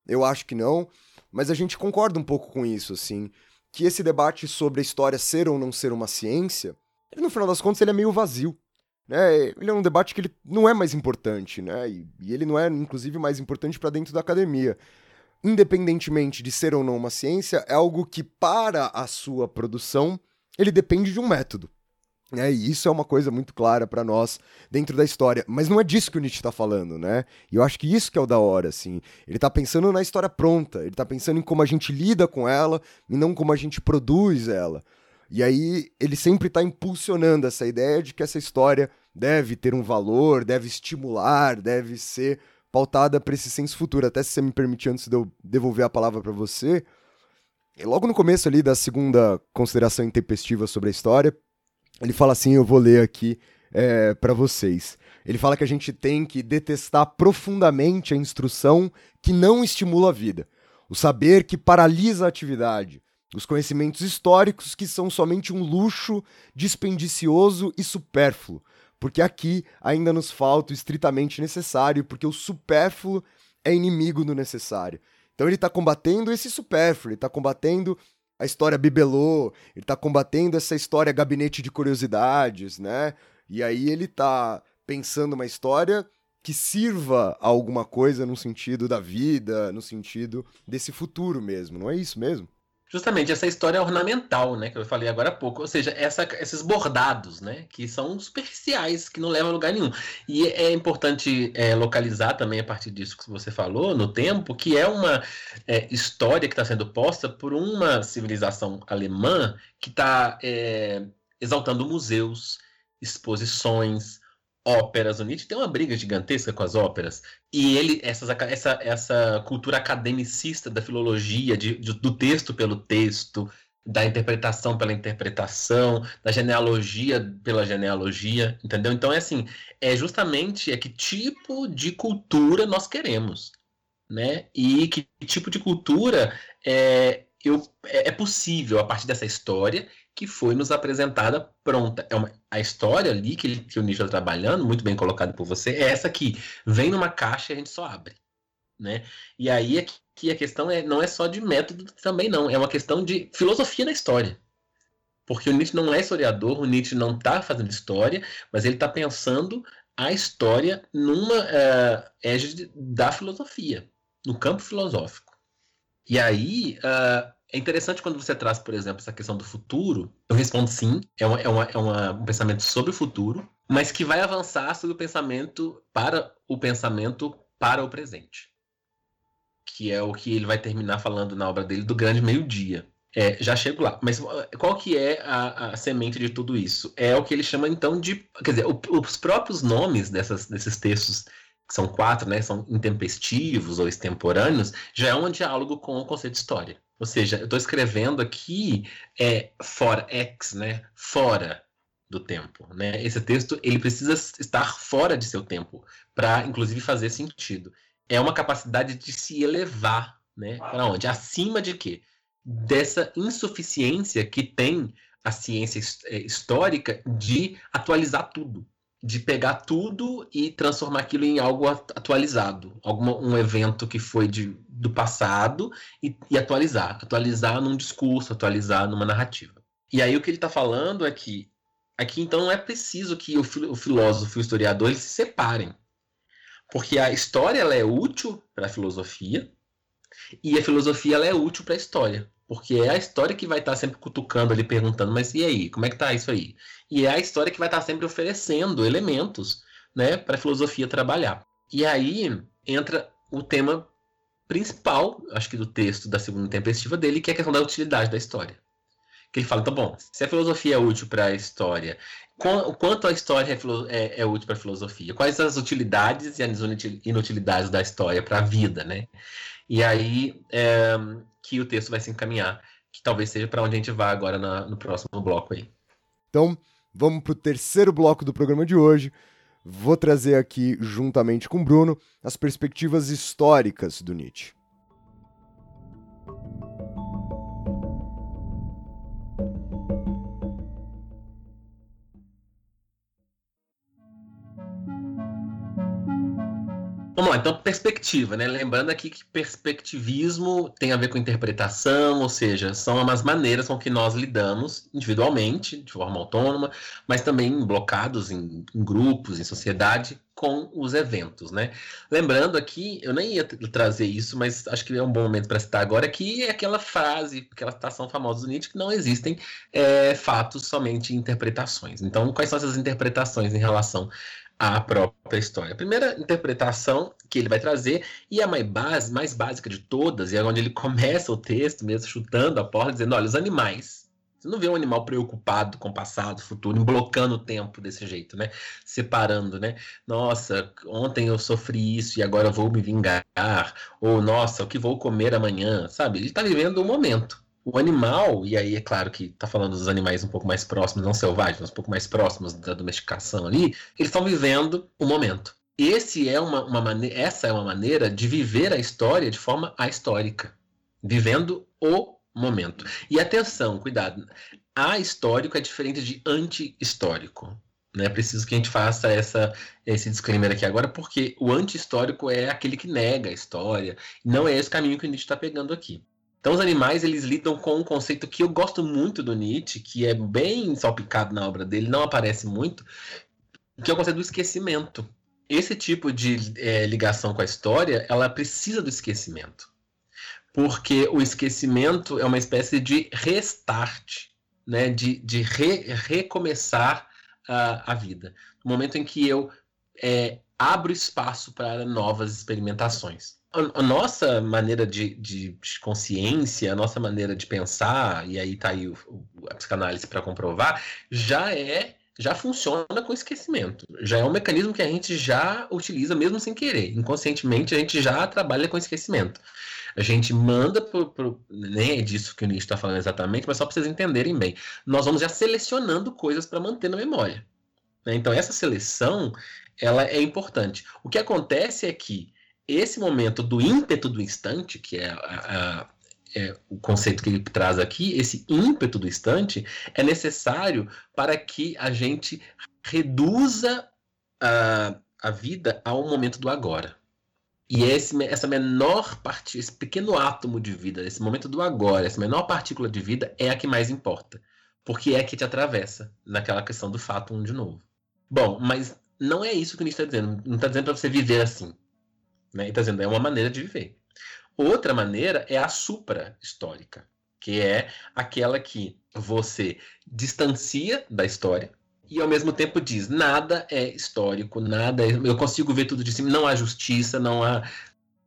Eu acho que não. Mas a gente concorda um pouco com isso, assim. Que esse debate sobre a história ser ou não ser uma ciência, ele, no final das contas, ele é meio vazio. Né? Ele é um debate que ele não é mais importante, né? E, e ele não é, inclusive, mais importante para dentro da academia. Independentemente de ser ou não uma ciência, é algo que, para a sua produção, ele depende de um método. É, e isso é uma coisa muito clara para nós dentro da história. Mas não é disso que o Nietzsche tá falando, né? E eu acho que isso que é o da hora, assim. Ele tá pensando na história pronta, ele tá pensando em como a gente lida com ela e não como a gente produz ela. E aí ele sempre tá impulsionando essa ideia de que essa história deve ter um valor, deve estimular, deve ser pautada para esse senso futuro. Até se você me permitir, antes de eu devolver a palavra para você, logo no começo ali da segunda consideração intempestiva sobre a história, ele fala assim, eu vou ler aqui é, para vocês. Ele fala que a gente tem que detestar profundamente a instrução que não estimula a vida, o saber que paralisa a atividade, os conhecimentos históricos que são somente um luxo dispendicioso e supérfluo, porque aqui ainda nos falta o estritamente necessário, porque o supérfluo é inimigo do necessário. Então ele está combatendo esse supérfluo, ele está combatendo a história bibelô, ele tá combatendo essa história gabinete de curiosidades, né? E aí ele tá pensando uma história que sirva a alguma coisa no sentido da vida, no sentido desse futuro mesmo, não é isso mesmo?
Justamente essa história ornamental, né, que eu falei agora há pouco, ou seja, essa, esses bordados, né, que são superficiais, que não levam a lugar nenhum. E é importante é, localizar também a partir disso que você falou no tempo, que é uma é, história que está sendo posta por uma civilização alemã que está é, exaltando museus, exposições, óperas. O Nietzsche tem uma briga gigantesca com as óperas. E ele, essas, essa, essa cultura academicista da filologia, de, de, do texto pelo texto, da interpretação pela interpretação, da genealogia pela genealogia, entendeu? Então é assim, é justamente é que tipo de cultura nós queremos, né? E que tipo de cultura é, eu, é, é possível a partir dessa história que foi nos apresentada pronta. É uma, a história ali que, que o Nietzsche está trabalhando, muito bem colocado por você, é essa aqui. Vem numa caixa e a gente só abre. Né? E aí é que a questão é, não é só de método também, não. É uma questão de filosofia na história. Porque o Nietzsche não é historiador, o Nietzsche não está fazendo história, mas ele está pensando a história numa uh, égide da filosofia, no campo filosófico. E aí, uh, é interessante quando você traz, por exemplo, essa questão do futuro. Eu respondo sim, é, uma, é, uma, é uma, um pensamento sobre o futuro, mas que vai avançar sobre o pensamento para o pensamento para o presente. Que é o que ele vai terminar falando na obra dele do grande meio-dia. É, já chego lá. Mas qual que é a, a, semente de tudo isso? É o que ele chama então de. Quer dizer, o, os próprios nomes dessas, desses textos, que são quatro, né? São intempestivos ou extemporâneos, já é um diálogo com o conceito de história. Ou seja, eu estou escrevendo aqui é, fora, né? Fora do tempo, né? Esse texto ele precisa estar fora de seu tempo para, inclusive, fazer sentido. É uma capacidade de se elevar, né? Para onde? Acima de quê? Dessa insuficiência que tem a ciência é, histórica de atualizar tudo de pegar tudo e transformar aquilo em algo atualizado, algum um evento que foi de, do passado e, e, atualizar, atualizar num discurso, atualizar numa narrativa. E aí o que ele está falando é que aqui então não é preciso que o, o filósofo e o historiador se separem, porque a história ela é útil para a filosofia e a filosofia ela é útil para a história. Porque é a história que vai estar tá sempre cutucando ali, perguntando, mas e aí, como é que tá isso aí? E é a história que vai estar tá sempre oferecendo elementos né, para a filosofia trabalhar. E aí entra o tema principal, acho que do texto da segunda tempestiva dele, que é a questão da utilidade da história. Que ele fala, então, bom, se a filosofia é útil para a história, o quanto a história é, é, é útil para a filosofia? Quais as utilidades e as inutilidades da história para a vida, né? E aí é, que o texto vai se encaminhar, que talvez seja para onde a gente vai agora na, no próximo bloco aí.
Então, vamos para o terceiro bloco do programa de hoje. Vou trazer aqui, juntamente com o Bruno, as perspectivas históricas do Nietzsche.
Vamos lá, então perspectiva, né? Lembrando aqui que perspectivismo tem a ver com interpretação, ou seja, são as maneiras com que nós lidamos individualmente, de forma autônoma, mas também blocados em, em grupos, em sociedade, com os eventos, né? Lembrando aqui, eu nem ia trazer isso, mas acho que é um bom momento para citar agora, que é aquela frase, aquela citação famosa do Nietzsche, que não existem é, fatos, somente interpretações. Então, quais são essas interpretações em relação a própria história. A primeira interpretação que ele vai trazer, e a mais, base, mais básica de todas, e é onde ele começa o texto, mesmo chutando a porta, dizendo: olha, os animais. Você não vê um animal preocupado com o passado, futuro, blocando o tempo desse jeito, né? Separando, né? Nossa, ontem eu sofri isso e agora eu vou me vingar. Ou, nossa, o que vou comer amanhã, sabe? Ele está vivendo o momento. O animal, e aí é claro que está falando dos animais um pouco mais próximos, não selvagens, um pouco mais próximos da domesticação ali, eles estão vivendo o momento. Esse é uma, uma essa é uma maneira de viver a história de forma ahistórica, vivendo o momento. E atenção, cuidado, ahistórico é diferente de anti-histórico. Né? É preciso que a gente faça essa, esse disclaimer aqui agora, porque o anti-histórico é aquele que nega a história, não é esse caminho que a gente está pegando aqui. Então os animais eles lidam com um conceito que eu gosto muito do Nietzsche, que é bem salpicado na obra dele, não aparece muito, que é o conceito do esquecimento. Esse tipo de é, ligação com a história, ela precisa do esquecimento. porque o esquecimento é uma espécie de restart, né? de, de re, recomeçar a, a vida. No momento em que eu é, abro espaço para novas experimentações. A, a nossa maneira de, de, consciência, a nossa maneira de pensar, e aí está aí o, o, a psicanálise para comprovar, já é já funciona com esquecimento. Já é um mecanismo que a gente já utiliza mesmo sem querer. Inconscientemente a gente já trabalha com esquecimento. A gente manda pro, pro nem é disso que o Nietzsche está falando exatamente, mas só para vocês entenderem bem. Nós vamos já selecionando coisas para manter na memória. Né? Então essa seleção ela é importante. O que acontece é que esse momento do ímpeto do instante, que é, a, a, é, o conceito que ele traz aqui, esse ímpeto do instante, é necessário para que a gente reduza a, a vida ao momento do agora. E esse, essa menor parte, esse pequeno átomo de vida, esse momento do agora, essa menor partícula de vida é a que mais importa. Porque é a que te atravessa naquela questão do fato um de novo. Bom, mas não é isso que o Nietzsche está dizendo. Não está dizendo para você viver assim. Né? Ele está dizendo é uma maneira de viver. Outra maneira é a supra-histórica, que é aquela que você distancia da história e ao mesmo tempo diz nada é histórico, nada é, eu consigo ver tudo de cima, não há justiça, não há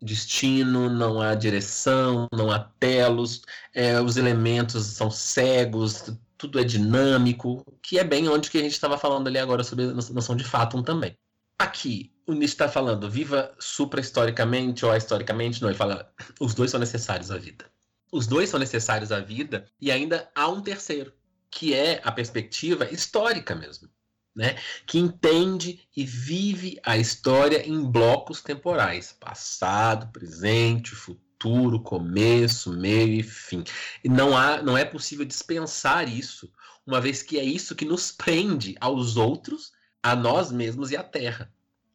destino, não há direção, não há telos, é, os elementos são cegos, tudo é dinâmico, que é bem onde que a gente estava falando ali agora sobre a noção de fatum também. Aqui, o Nietzsche está falando viva supra-historicamente ou historicamente, não, ele fala os dois são necessários à vida. Os dois são necessários à vida e ainda há um terceiro, que é a perspectiva histórica mesmo, né? que entende e vive a história em blocos temporais, passado, presente, futuro futuro, começo, meio e fim. E não, há, não é possível dispensar isso, uma vez que é isso que nos prende aos outros, a nós mesmos e à Terra.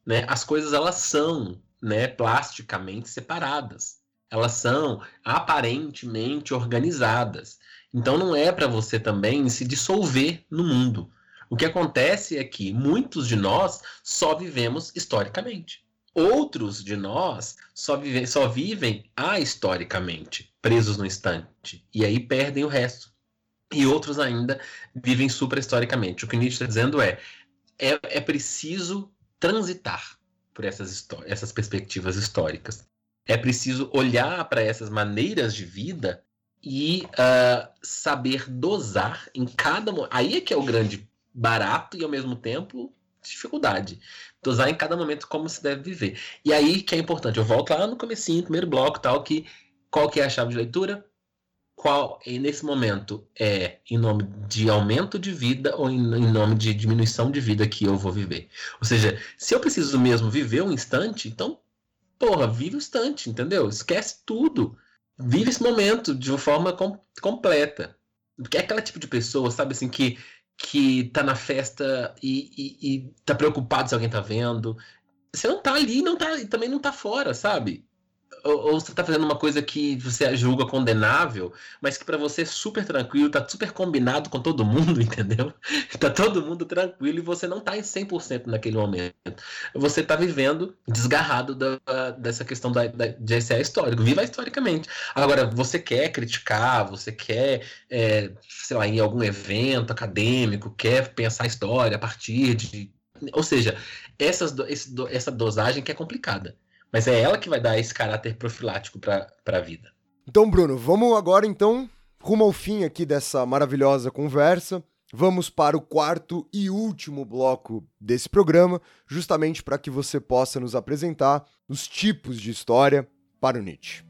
Né? As coisas elas são né, plasticamente separadas. Elas são aparentemente organizadas. Então não é para você também se dissolver no mundo. O que acontece é que muitos de nós só vivemos historicamente. Outros de nós só, vive, só vivem ahistoricamente, presos no instante, e aí perdem o resto. E outros ainda vivem supra-historicamente. O que Nietzsche está dizendo é, é, é preciso transitar por essas, essas perspectivas históricas. É preciso olhar para essas maneiras de vida e uh, saber dosar em cada. Aí é que é o grande barato e ao mesmo tempo dificuldade. Dosar em cada momento como se deve viver. E aí que é importante, eu volto lá no comecinho, primeiro bloco, tal, que qual que é a chave de leitura? Qual, nesse momento, é em nome de aumento de vida ou em, em nome de diminuição de vida que eu vou viver? Ou seja, se eu preciso mesmo viver um instante, então, porra, vive o instante, entendeu? Esquece tudo. Vive esse momento de uma forma com, completa. Porque é aquela tipo de pessoa, sabe assim, que que tá na festa e, e, e tá preocupado se alguém tá vendo. Você não tá ali não tá, também não tá fora, sabe? Ou, você está fazendo uma coisa que você julga condenável, mas que para você é super tranquilo, tá super combinado com todo mundo, entendeu? Tá todo mundo tranquilo e você não tá em 100% naquele momento. Você tá vivendo desgarrado da, dessa questão da, da, de ser histórico. Viva historicamente. Agora, você quer criticar, você quer, é, sei lá, em algum evento acadêmico, quer pensar a história a partir de. Ou seja, essas, essa dosagem que é complicada. Mas é ela que vai dar esse caráter profilático para a vida.
Então, Bruno, vamos agora então rumo ao fim aqui dessa maravilhosa conversa. Vamos para o quarto e último bloco desse programa, justamente para que você possa nos apresentar os tipos de história para o Nietzsche.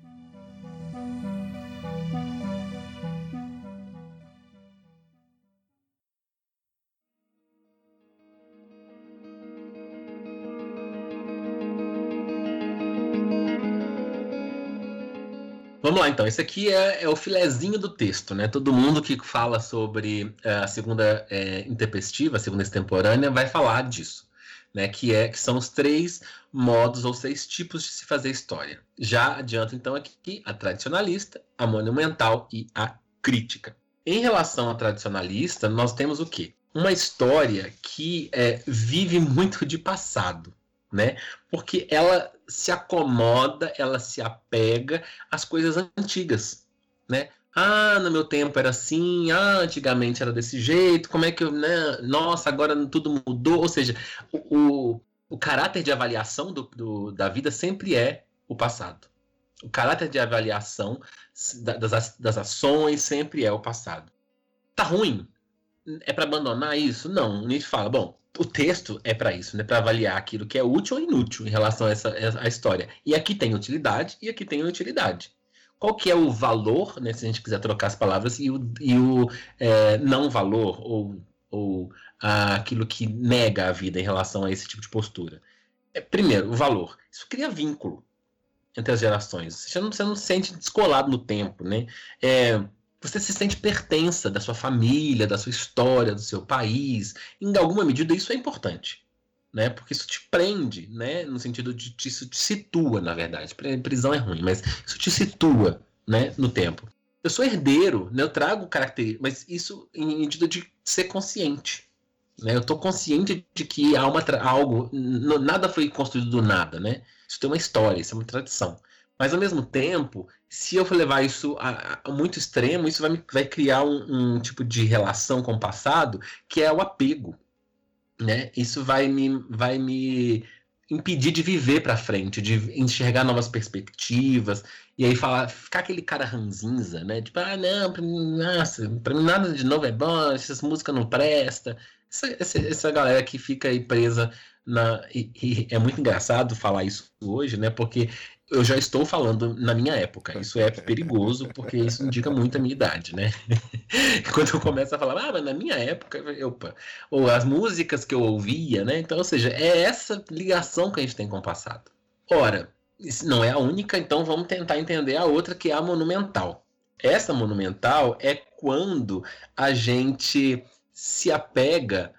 Vamos lá, então. Esse aqui é, é, o filezinho do texto, né? Todo mundo que fala sobre é, a segunda é, interpestiva, a segunda extemporânea, vai falar disso, né? Que, é, que são os três modos ou seis tipos de se fazer história. Já adianto, então, aqui a tradicionalista, a monumental e a crítica. Em relação à tradicionalista, nós temos o quê? Uma história que é, vive muito de passado, né? Porque ela se acomoda, ela se apega às coisas antigas, né? Ah, no meu tempo era assim, ah, antigamente era desse jeito, como é que eu, né? Nossa, agora tudo mudou. Ou seja, o, o, o caráter de avaliação do, do, da vida sempre é o passado. O caráter de avaliação das, das ações sempre é o passado. Tá ruim? É para abandonar isso? Não. Nietzsche fala, bom, o texto é para isso, né? Para avaliar aquilo que é útil ou inútil em relação a essa a história. E aqui tem utilidade e aqui tem inutilidade. Qual que é o valor, né? Se a gente quiser trocar as palavras e o, e o é, não valor ou, ou aquilo que nega a vida em relação a esse tipo de postura. É, primeiro, o valor. Isso cria vínculo entre as gerações. Você não, você não se sente descolado no tempo, né? É, você se sente pertença da sua família, da sua história, do seu país. Em alguma medida, isso é importante. Né? Porque isso te prende, né? no sentido de isso te situa, na verdade. Prisão é ruim, mas isso te situa né? no tempo. Eu sou herdeiro, né? eu trago características, mas isso em medida de ser consciente. Né? Eu estou consciente de que há uma algo, nada foi construído do nada, né? Isso tem uma história, isso é uma tradição. Mas ao mesmo tempo, se eu for levar isso a, a muito extremo, isso vai, vai criar um, um, tipo de relação com o passado que é o apego. Né? Isso vai me, vai me impedir de viver para frente, de enxergar novas perspectivas, e aí falar, ficar aquele cara ranzinza, né? Tipo, ah, não, pra mim, nossa, pra mim nada de novo é bom, essas músicas não presta. Essa, essa, essa galera que fica aí presa na. E, e é muito engraçado falar isso hoje, né? Porque eu já estou falando na minha época. Isso é perigoso, porque isso indica muito a minha idade, né? Quando eu começo a falar, ah, mas na minha época, opa, ou as músicas que eu ouvia, né? Então, ou seja, é essa ligação que a gente tem com o passado. Ora, isso não é a única, então vamos tentar entender a outra, que é a monumental. Essa monumental é quando a gente se apega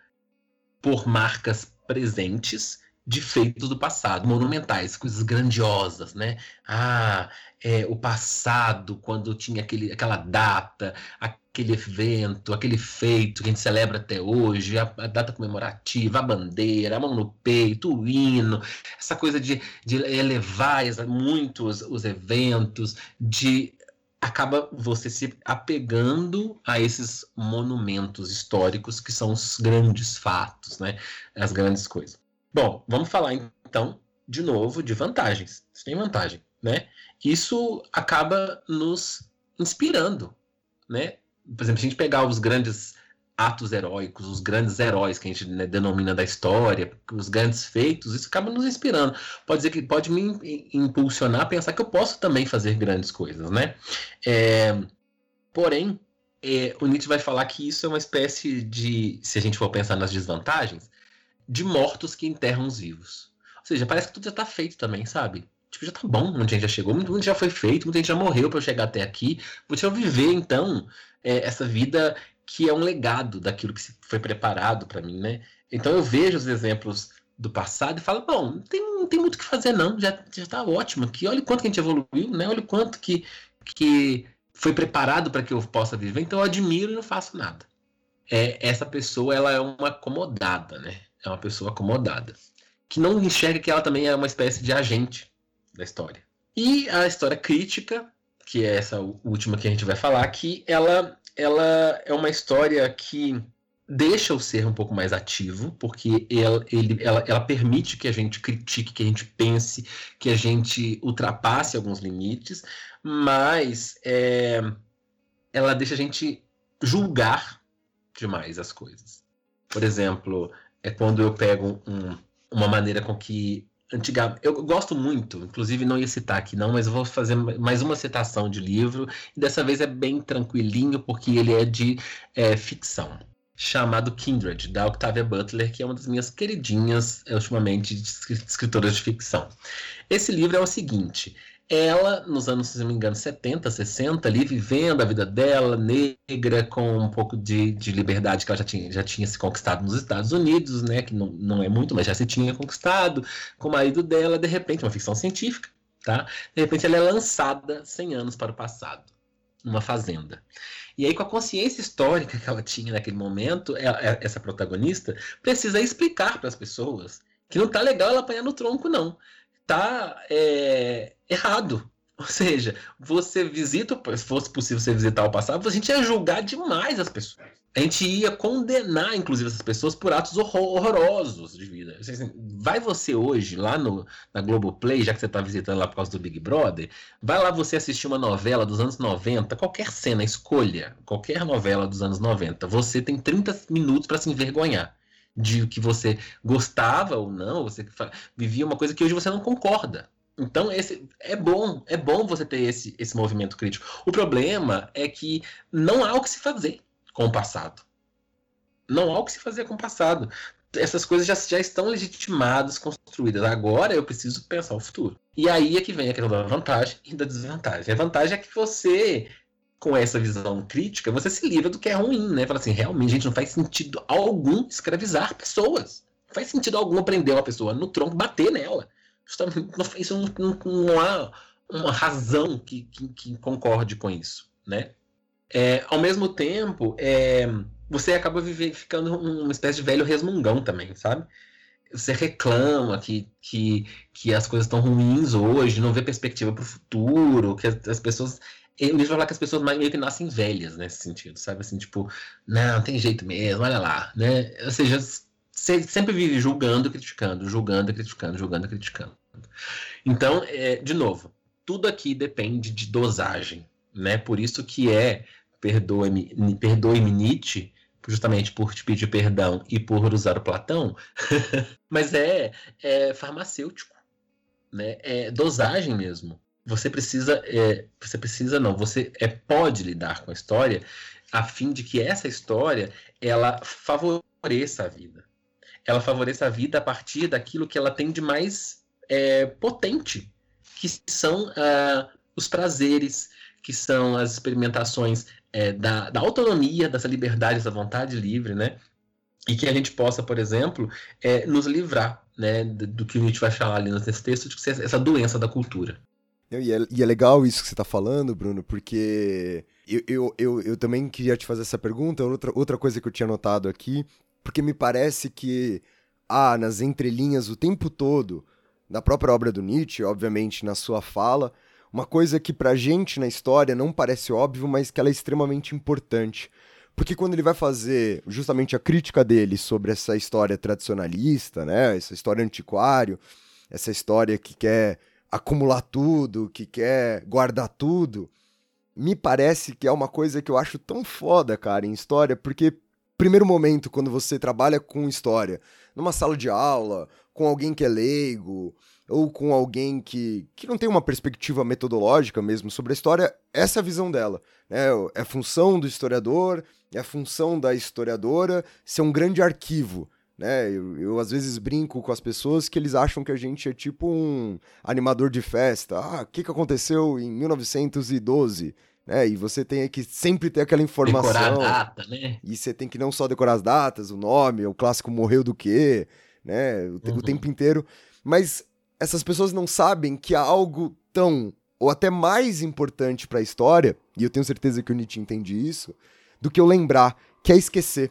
por marcas presentes de feitos do passado, monumentais, coisas grandiosas, né? Ah, é, o passado, quando tinha aquele, aquela data, aquele evento, aquele feito que a gente celebra até hoje, a, a data comemorativa, a bandeira, a mão no peito, o hino, essa coisa de, de elevar muito os, os eventos, de acaba você se apegando a esses monumentos históricos que são os grandes fatos, né? As grandes coisas. Bom, vamos falar então de novo de vantagens. Isso tem vantagem, né? Isso acaba nos inspirando, né? Por exemplo, se a gente pegar os grandes atos heróicos, os grandes heróis que a gente né, denomina da história, os grandes feitos, isso acaba nos inspirando. Pode dizer que pode me impulsionar a pensar que eu posso também fazer grandes coisas, né? É, porém, é, o Nietzsche vai falar que isso é uma espécie de, se a gente for pensar nas desvantagens, de mortos que enterram os vivos. Ou seja, parece que tudo já tá feito também, sabe? Tipo, já tá bom, muita gente já chegou, muita gente já foi feito, muita gente já morreu para eu chegar até aqui. Deixa eu viver, então, é, essa vida que é um legado daquilo que foi preparado para mim, né? Então eu vejo os exemplos do passado e falo, bom, não tem, não tem muito o que fazer não, já, já tá ótimo aqui, olha o quanto que a gente evoluiu, né? Olha o quanto que, que foi preparado para que eu possa viver, então eu admiro e não faço nada. É, essa pessoa, ela é uma acomodada, né? É uma pessoa acomodada, que não enxerga que ela também é uma espécie de agente da história. E a história crítica, que é essa última que a gente vai falar, que ela, ela é uma história que deixa o ser um pouco mais ativo, porque ela, ele, ela, ela permite que a gente critique, que a gente pense, que a gente ultrapasse alguns limites, mas é, ela deixa a gente julgar demais as coisas. Por exemplo, é quando eu pego um, uma maneira com que antigamente eu gosto muito, inclusive não ia citar aqui não, mas vou fazer mais uma citação de livro e dessa vez é bem tranquilinho porque ele é de é, ficção chamado Kindred da Octavia Butler que é uma das minhas queridinhas ultimamente de escritoras de ficção. Esse livro é o seguinte: ela, nos anos, se não me engano, 70, 60, ali, vivendo a vida dela, negra, com um pouco de, de liberdade que ela já tinha, já tinha se conquistado nos Estados Unidos, né? Que não, não é muito, mas já se tinha conquistado, com o marido dela, de repente, uma ficção científica, tá? De repente ela é lançada 100 anos para o passado, numa fazenda. E aí, com a consciência histórica que ela tinha naquele momento, ela, é, é, essa protagonista precisa explicar para as pessoas que não tá legal ela apanhar no tronco, não tá é, errado. Ou seja, você visita, se fosse possível você visitar o passado, a gente ia julgar demais as pessoas. A gente ia condenar, inclusive, essas pessoas por atos horrorosos de vida. Assim, vai você hoje lá no, na Globoplay, já que você está visitando lá por causa do Big Brother, vai lá você assistir uma novela dos anos 90, qualquer cena, escolha, qualquer novela dos anos 90. Você tem 30 minutos para se envergonhar de que você gostava ou não, você vivia uma coisa que hoje você não concorda. Então, esse é bom, é bom você ter esse, esse movimento crítico. O problema é que não há o que se fazer com o passado. Não há o que se fazer com o passado. Essas coisas já, já estão legitimadas, construídas. Agora eu preciso pensar o futuro. E aí é que vem a questão da vantagem e da desvantagem. A vantagem é que você, com essa visão crítica, você se livra do que é ruim, né? Fala assim, realmente, gente, não faz sentido algum escravizar pessoas. Não faz sentido algum prender uma pessoa no tronco, bater nela isso não, não, não há uma razão que, que, que, concorde com isso, né? É, ao mesmo tempo, é, você acaba viver, ficando uma espécie de velho resmungão também, sabe? Você reclama que, que, que as coisas estão ruins hoje, não vê perspectiva para o futuro, que as, as pessoas eu livro falar que as pessoas meio que nascem velhas nesse sentido, sabe? Assim, tipo, não, tem jeito mesmo, olha lá, né? Ou seja, sempre vive julgando, criticando, julgando, criticando, julgando, criticando. Então, é, de novo, tudo aqui depende de dosagem, né? Por isso que é perdoe-me perdoe Nietzsche, justamente por te pedir perdão e por usar o Platão, mas é, é, farmacêutico, né? É dosagem mesmo. Você precisa, é, você precisa não, você é pode lidar com a história a fim de que essa história ela favoreça a vida ela favoreça a vida a partir daquilo que ela tem de mais é, potente, que são uh, os prazeres, que são as experimentações é, da, da, autonomia, dessa liberdade, dessa vontade livre, né? E que a gente possa, por exemplo, é, nos livrar né, do, do, que a gente vai falar ali nesse texto, de essa doença da cultura.
E é, e é legal isso que você está falando, Bruno, porque eu, eu, eu, eu, também queria te fazer essa pergunta. Outra, outra coisa que eu tinha notado aqui porque me parece que há nas entrelinhas o tempo todo, da própria obra do Nietzsche, obviamente na sua fala, uma coisa que pra gente na história não parece óbvio, mas que ela é extremamente importante. Porque quando ele vai fazer justamente a crítica dele sobre essa história tradicionalista, né, essa história antiquário, essa história que quer acumular tudo, que quer guardar tudo, me parece que é uma coisa que eu acho tão foda, cara, em história, porque primeiro momento, quando você trabalha com história, numa sala de aula, com alguém que é leigo, ou com alguém que, que não tem uma perspectiva metodológica mesmo sobre a história, essa é a visão dela. Né? É função do historiador, é função da historiadora ser um grande arquivo. Né? Eu, eu, às vezes brinco com as pessoas que eles acham que a gente é tipo um animador de festa. Ah, o que, que aconteceu em 1912? né? E você tem que sempre ter aquela informação. Decorar
a data, né?
E você tem que não só decorar as datas, o nome, o clássico morreu do quê, né? O, uhum. o tempo inteiro. Mas essas pessoas não sabem que há algo tão ou até mais importante para a história, e eu tenho certeza que o Nietzsche entende isso, do que eu lembrar, que é esquecer.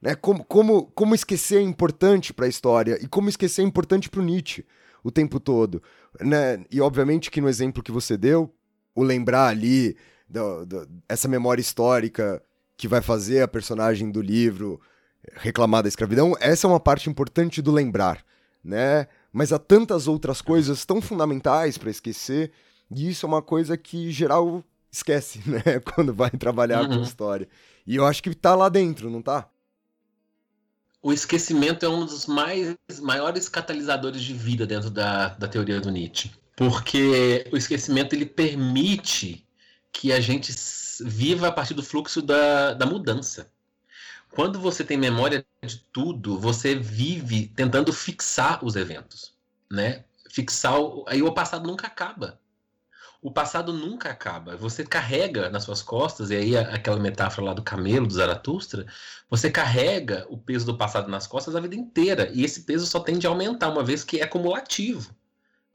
Né? Como, como, como esquecer é importante para a história e como esquecer é importante para o Nietzsche o tempo todo. Né? E obviamente que no exemplo que você deu, o lembrar ali do, do, essa memória histórica que vai fazer a personagem do livro reclamar da escravidão, essa é uma parte importante do lembrar, né? Mas há tantas outras coisas tão fundamentais para esquecer, e isso é uma coisa que geral esquece, né? Quando vai trabalhar uhum. com história. E eu acho que tá lá dentro, não tá?
O esquecimento é um dos mais, maiores catalisadores de vida dentro da, da teoria do Nietzsche. Porque o esquecimento ele permite que a gente viva a partir do fluxo da, da mudança. Quando você tem memória de tudo, você vive tentando fixar os eventos, né? Fixar, o, aí o passado nunca acaba. O passado nunca acaba. Você carrega nas suas costas, e aí aquela metáfora lá do camelo, do Zaratustra, você carrega o peso do passado nas costas a vida inteira. E esse peso só tende a aumentar, uma vez que é acumulativo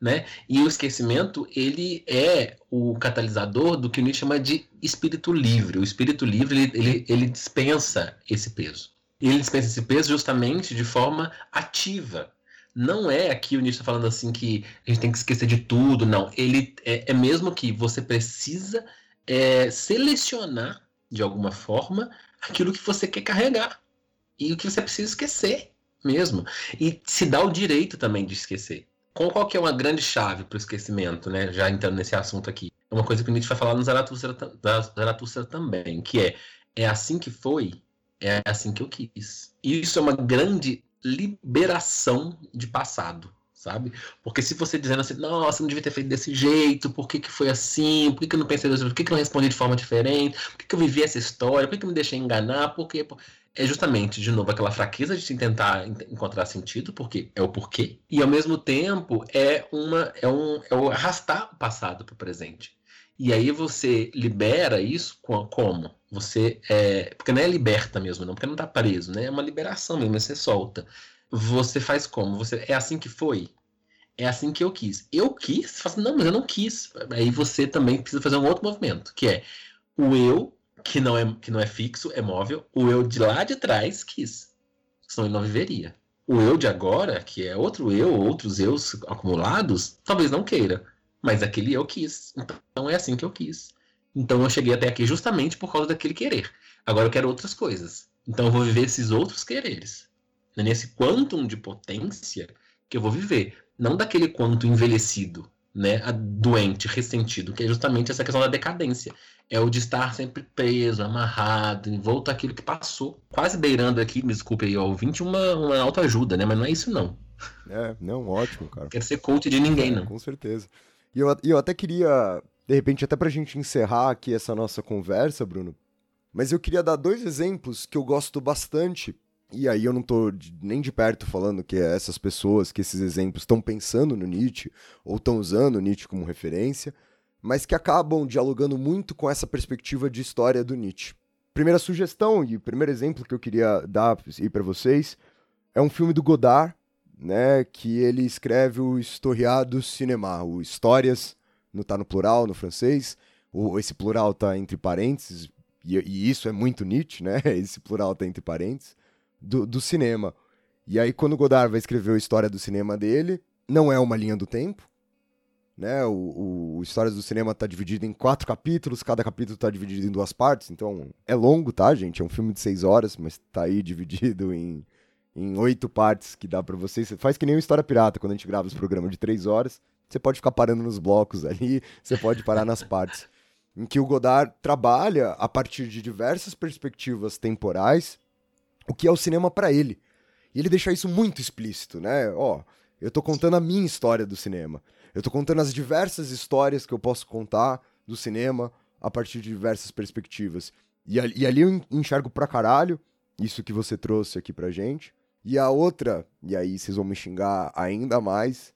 né? E o esquecimento, ele é o catalisador do que o Nietzsche chama de espírito livre. O espírito livre, ele, ele, dispensa esse peso. E ele dispensa esse peso justamente de forma ativa, não é aqui o Nietzsche falando assim que a gente tem que esquecer de tudo, não. Ele é, é mesmo que você precisa é, selecionar de alguma forma aquilo que você quer carregar e o que você precisa esquecer mesmo. E se dá o direito também de esquecer. Qual, qual que é uma grande chave para o esquecimento, né? Já entrando nesse assunto aqui. É uma coisa que o Nietzsche vai falar no Zaratustra, Zaratustra também, que é é assim que foi, é assim que eu quis. E isso é uma grande liberação de passado, sabe? Porque se você dizendo assim, nossa, não devia ter feito desse jeito, por que, que foi assim, por que, que eu não pensei desse por que, que eu respondi de forma diferente, por que, que eu vivi essa história, por que, que eu me deixei enganar, por que. É justamente, de novo, aquela fraqueza de se tentar encontrar sentido, porque é o porquê, e ao mesmo tempo é uma é um é o arrastar o passado para o presente. E aí você libera isso como? Você é. Porque não é liberta mesmo, não, porque não tá preso, né? É uma liberação mesmo, você solta. Você faz como? Você É assim que foi? É assim que eu quis. Eu quis? Assim, não, mas eu não quis. Aí você também precisa fazer um outro movimento, que é o eu, que não é, que não é fixo, é móvel, o eu de lá de trás quis. Senão ele não viveria. O eu de agora, que é outro eu, outros eus acumulados, talvez não queira. Mas aquele eu quis. Então é assim que eu quis. Então eu cheguei até aqui justamente por causa daquele querer. Agora eu quero outras coisas. Então eu vou viver esses outros quereres. É nesse quantum de potência que eu vou viver. Não daquele quanto envelhecido, né? doente, ressentido, que é justamente essa questão da decadência. É o de estar sempre preso, amarrado, envolto àquilo que passou. Quase beirando aqui, me desculpe aí, ouvinte, uma, uma autoajuda, né? Mas não é isso, não.
É, não, ótimo, cara.
Quero ser coach de ninguém,
é,
não.
Com certeza. E eu, eu até queria, de repente, até pra gente encerrar aqui essa nossa conversa, Bruno, mas eu queria dar dois exemplos que eu gosto bastante. E aí eu não de, nem de perto falando que essas pessoas, que esses exemplos estão pensando no Nietzsche ou estão usando o Nietzsche como referência, mas que acabam dialogando muito com essa perspectiva de história do Nietzsche. Primeira sugestão e primeiro exemplo que eu queria dar para vocês é um filme do Godard né, que ele escreve o Historia do Cinema, o Histórias, não tá no plural, no francês, o, esse plural tá entre parênteses, e, e, isso é muito Nietzsche, né, esse plural tá entre parênteses, do, do cinema. E aí, quando Godard vai escrever a história do cinema dele, não é uma linha do tempo, né, o, o Histórias do Cinema tá dividido em quatro capítulos, cada capítulo tá dividido em duas partes, então é longo, tá, gente? É um filme de seis horas, mas tá aí dividido em em oito partes que dá para vocês. Você faz que nem uma história pirata, quando a gente grava os programas de três horas, você pode ficar parando nos blocos ali, você pode parar nas partes. Em que o Godard trabalha a partir de diversas perspectivas temporais o que é o cinema para ele. E ele deixa isso muito explícito, né? Ó, eu tô contando a minha história do cinema. Eu tô contando as diversas histórias que eu posso contar do cinema a partir de diversas perspectivas. E, e ali eu enxergo pra caralho isso que você trouxe aqui pra gente. E a outra, e aí vocês vão me xingar ainda mais,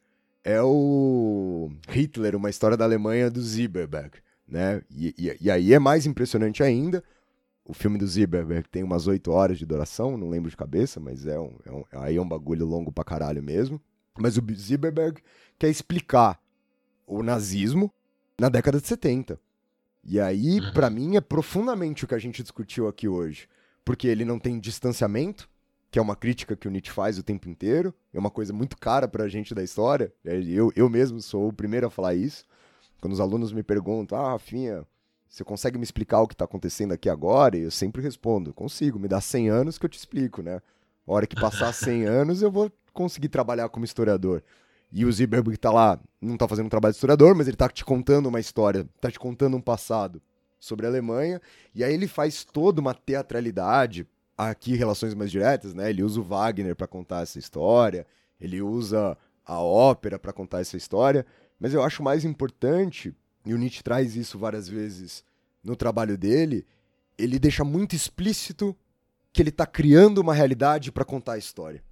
é o Hitler, uma história da Alemanha do Zieberberg, né? E, e, e aí é mais impressionante ainda. O filme do Zieberberg tem umas 8 horas de duração, não lembro de cabeça, mas é um, é um, aí é um bagulho longo pra caralho mesmo. Mas o Zieberberg quer explicar o nazismo na década de 70. E aí, uhum. para mim, é profundamente o que a gente discutiu aqui hoje. Porque ele não tem distanciamento, que é uma crítica que o Nietzsche faz o tempo inteiro, é uma coisa muito cara pra gente da história. É, eu, eu mesmo sou o primeiro a falar isso. Quando os alunos me perguntam, ah, Rafinha, você consegue me explicar o que está acontecendo aqui agora? E eu sempre respondo, consigo, me dá 100 anos que eu te explico, né? A hora que passar 100 anos, eu vou conseguir trabalhar como historiador. E o Zieberberg tá lá, não tá fazendo um trabalho de historiador, mas ele tá te contando uma história, tá te contando um passado sobre a Alemanha, e aí ele faz toda uma teatralidade aqui relações mais diretas, né? Ele usa o Wagner para contar essa história, ele usa a ópera para contar essa história, mas eu acho mais importante, e o Nietzsche traz isso várias vezes no trabalho dele, ele deixa muito explícito que ele está criando uma realidade para contar a história,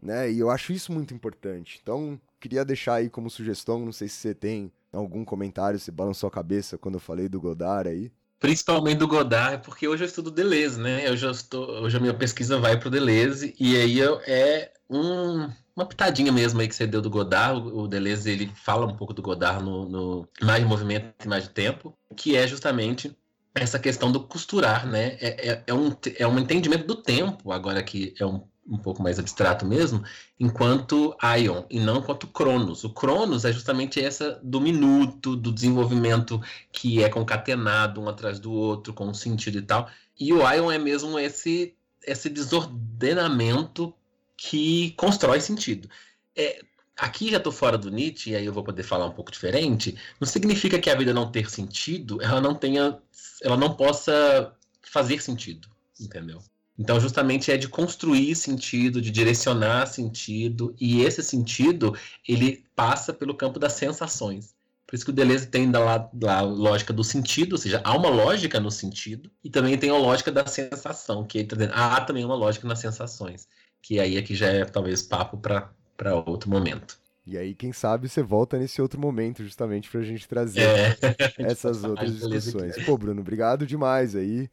né? E eu acho isso muito importante. Então, queria deixar aí como sugestão, não sei se você tem algum comentário, se balançou a cabeça quando eu falei do Godard aí.
Principalmente do Godard, porque hoje eu estudo Deleuze, né? Eu já estou, hoje a minha pesquisa vai para o Deleuze, e aí eu, é um, uma pitadinha mesmo aí que você deu do Godard. O, Deleuze ele fala um pouco do Godard no, no Mais Movimento e Mais Tempo, que é justamente essa questão do costurar, né? É, é, é, um, é um entendimento do tempo, agora que é um um pouco mais abstrato mesmo, enquanto Ion e não enquanto Cronos. O Cronos é justamente essa do minuto, do desenvolvimento que é concatenado um atrás do outro, com um sentido e tal. E o Ion é mesmo esse, esse desordenamento que constrói sentido. É, aqui já estou fora do Nietzsche, e aí eu vou poder falar um pouco diferente. Não significa que a vida não ter sentido, ela não tenha, ela não possa fazer sentido, entendeu? Então, justamente é de construir sentido, de direcionar sentido, e esse sentido ele passa pelo campo das sensações. Por isso que o Deleuze tem da, da lógica do sentido, ou seja, há uma lógica no sentido, e também tem a lógica da sensação, que tá há também uma lógica nas sensações, que aí aqui já é talvez papo para outro momento.
E aí, quem sabe, você volta nesse outro momento, justamente para a gente trazer é. essas outras discussões. Pô, Bruno, obrigado demais aí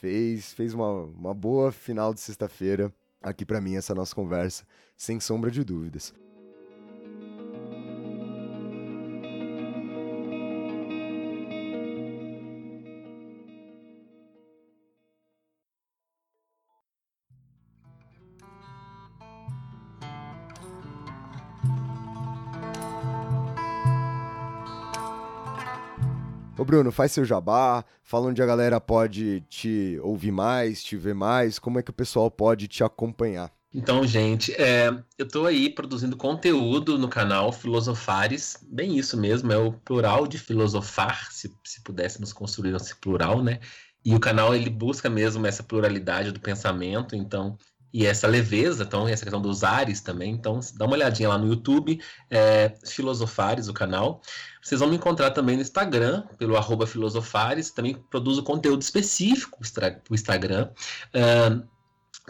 fez, fez uma, uma boa final de sexta-feira aqui para mim essa nossa conversa, sem sombra de dúvidas. Bruno, faz seu jabá, fala onde a galera pode te ouvir mais, te ver mais, como é que o pessoal pode te acompanhar.
Então, gente, é, eu estou aí produzindo conteúdo no canal Filosofares, bem isso mesmo, é o plural de filosofar, se, se pudéssemos construir esse plural, né? E o canal ele busca mesmo essa pluralidade do pensamento, então e essa leveza, então, essa questão dos ares também. Então, dá uma olhadinha lá no YouTube, é, Filosofares, o canal. Vocês vão me encontrar também no Instagram, pelo arroba Filosofares. Também produzo conteúdo específico para o Instagram. Uh,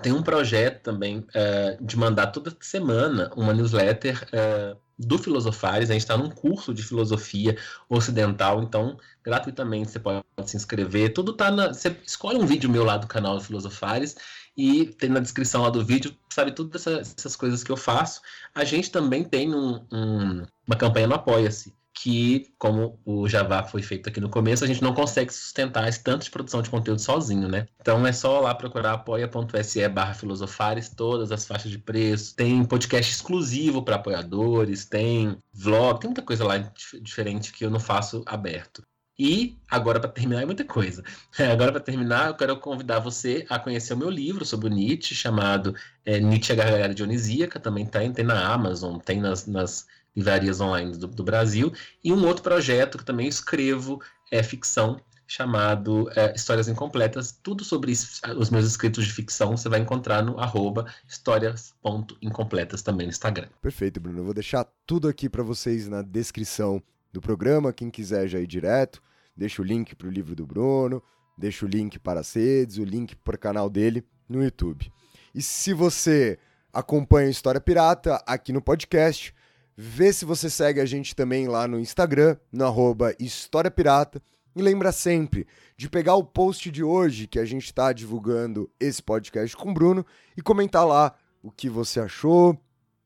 tem um projeto também uh, de mandar toda semana uma newsletter uh, do Filosofares. A gente está num curso de filosofia ocidental, então gratuitamente você pode se inscrever. Tudo tá na. Você escolhe um vídeo meu lá do canal do Filosofares e tem na descrição lá do vídeo, sabe, todas essas, essas coisas que eu faço. A gente também tem um, um, uma campanha no Apoia-se, que, como o Java foi feito aqui no começo, a gente não consegue sustentar esse tanto de produção de conteúdo sozinho, né? Então é só lá procurar apoia.se barra filosofares, todas as faixas de preço. Tem podcast exclusivo para apoiadores, tem vlog, tem muita coisa lá diferente que eu não faço aberto. E agora, para terminar, é muita coisa. Agora, para terminar, eu quero convidar você a conhecer o meu livro sobre o Nietzsche, chamado é, Nietzsche a Gargalhada Dionisíaca. Também tem, tem na Amazon, tem nas, nas livrarias online do, do, Brasil. E um outro projeto que também escrevo é ficção, chamado é, Histórias Incompletas. Tudo sobre os meus escritos de ficção você vai encontrar no arroba histórias.incompletas também no Instagram.
Perfeito, Bruno. Eu vou deixar tudo aqui para vocês na descrição do programa. Quem quiser já ir direto deixo o link para o livro do Bruno, deixo o link para as redes, o link para o canal dele no YouTube. E se você acompanha História Pirata aqui no podcast, vê se você segue a gente também lá no Instagram, no arroba História Pirata. E lembra sempre de pegar o post de hoje que a gente está divulgando esse podcast com o Bruno e comentar lá o que você achou,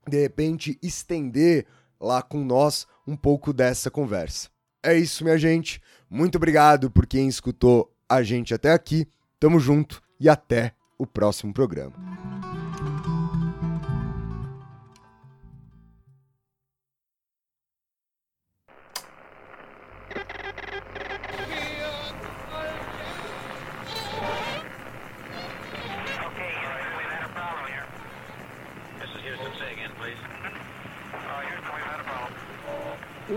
de repente estender lá com nós um pouco dessa conversa. É isso, minha gente. Muito obrigado por quem escutou a gente até aqui. Tamo junto e até o próximo programa.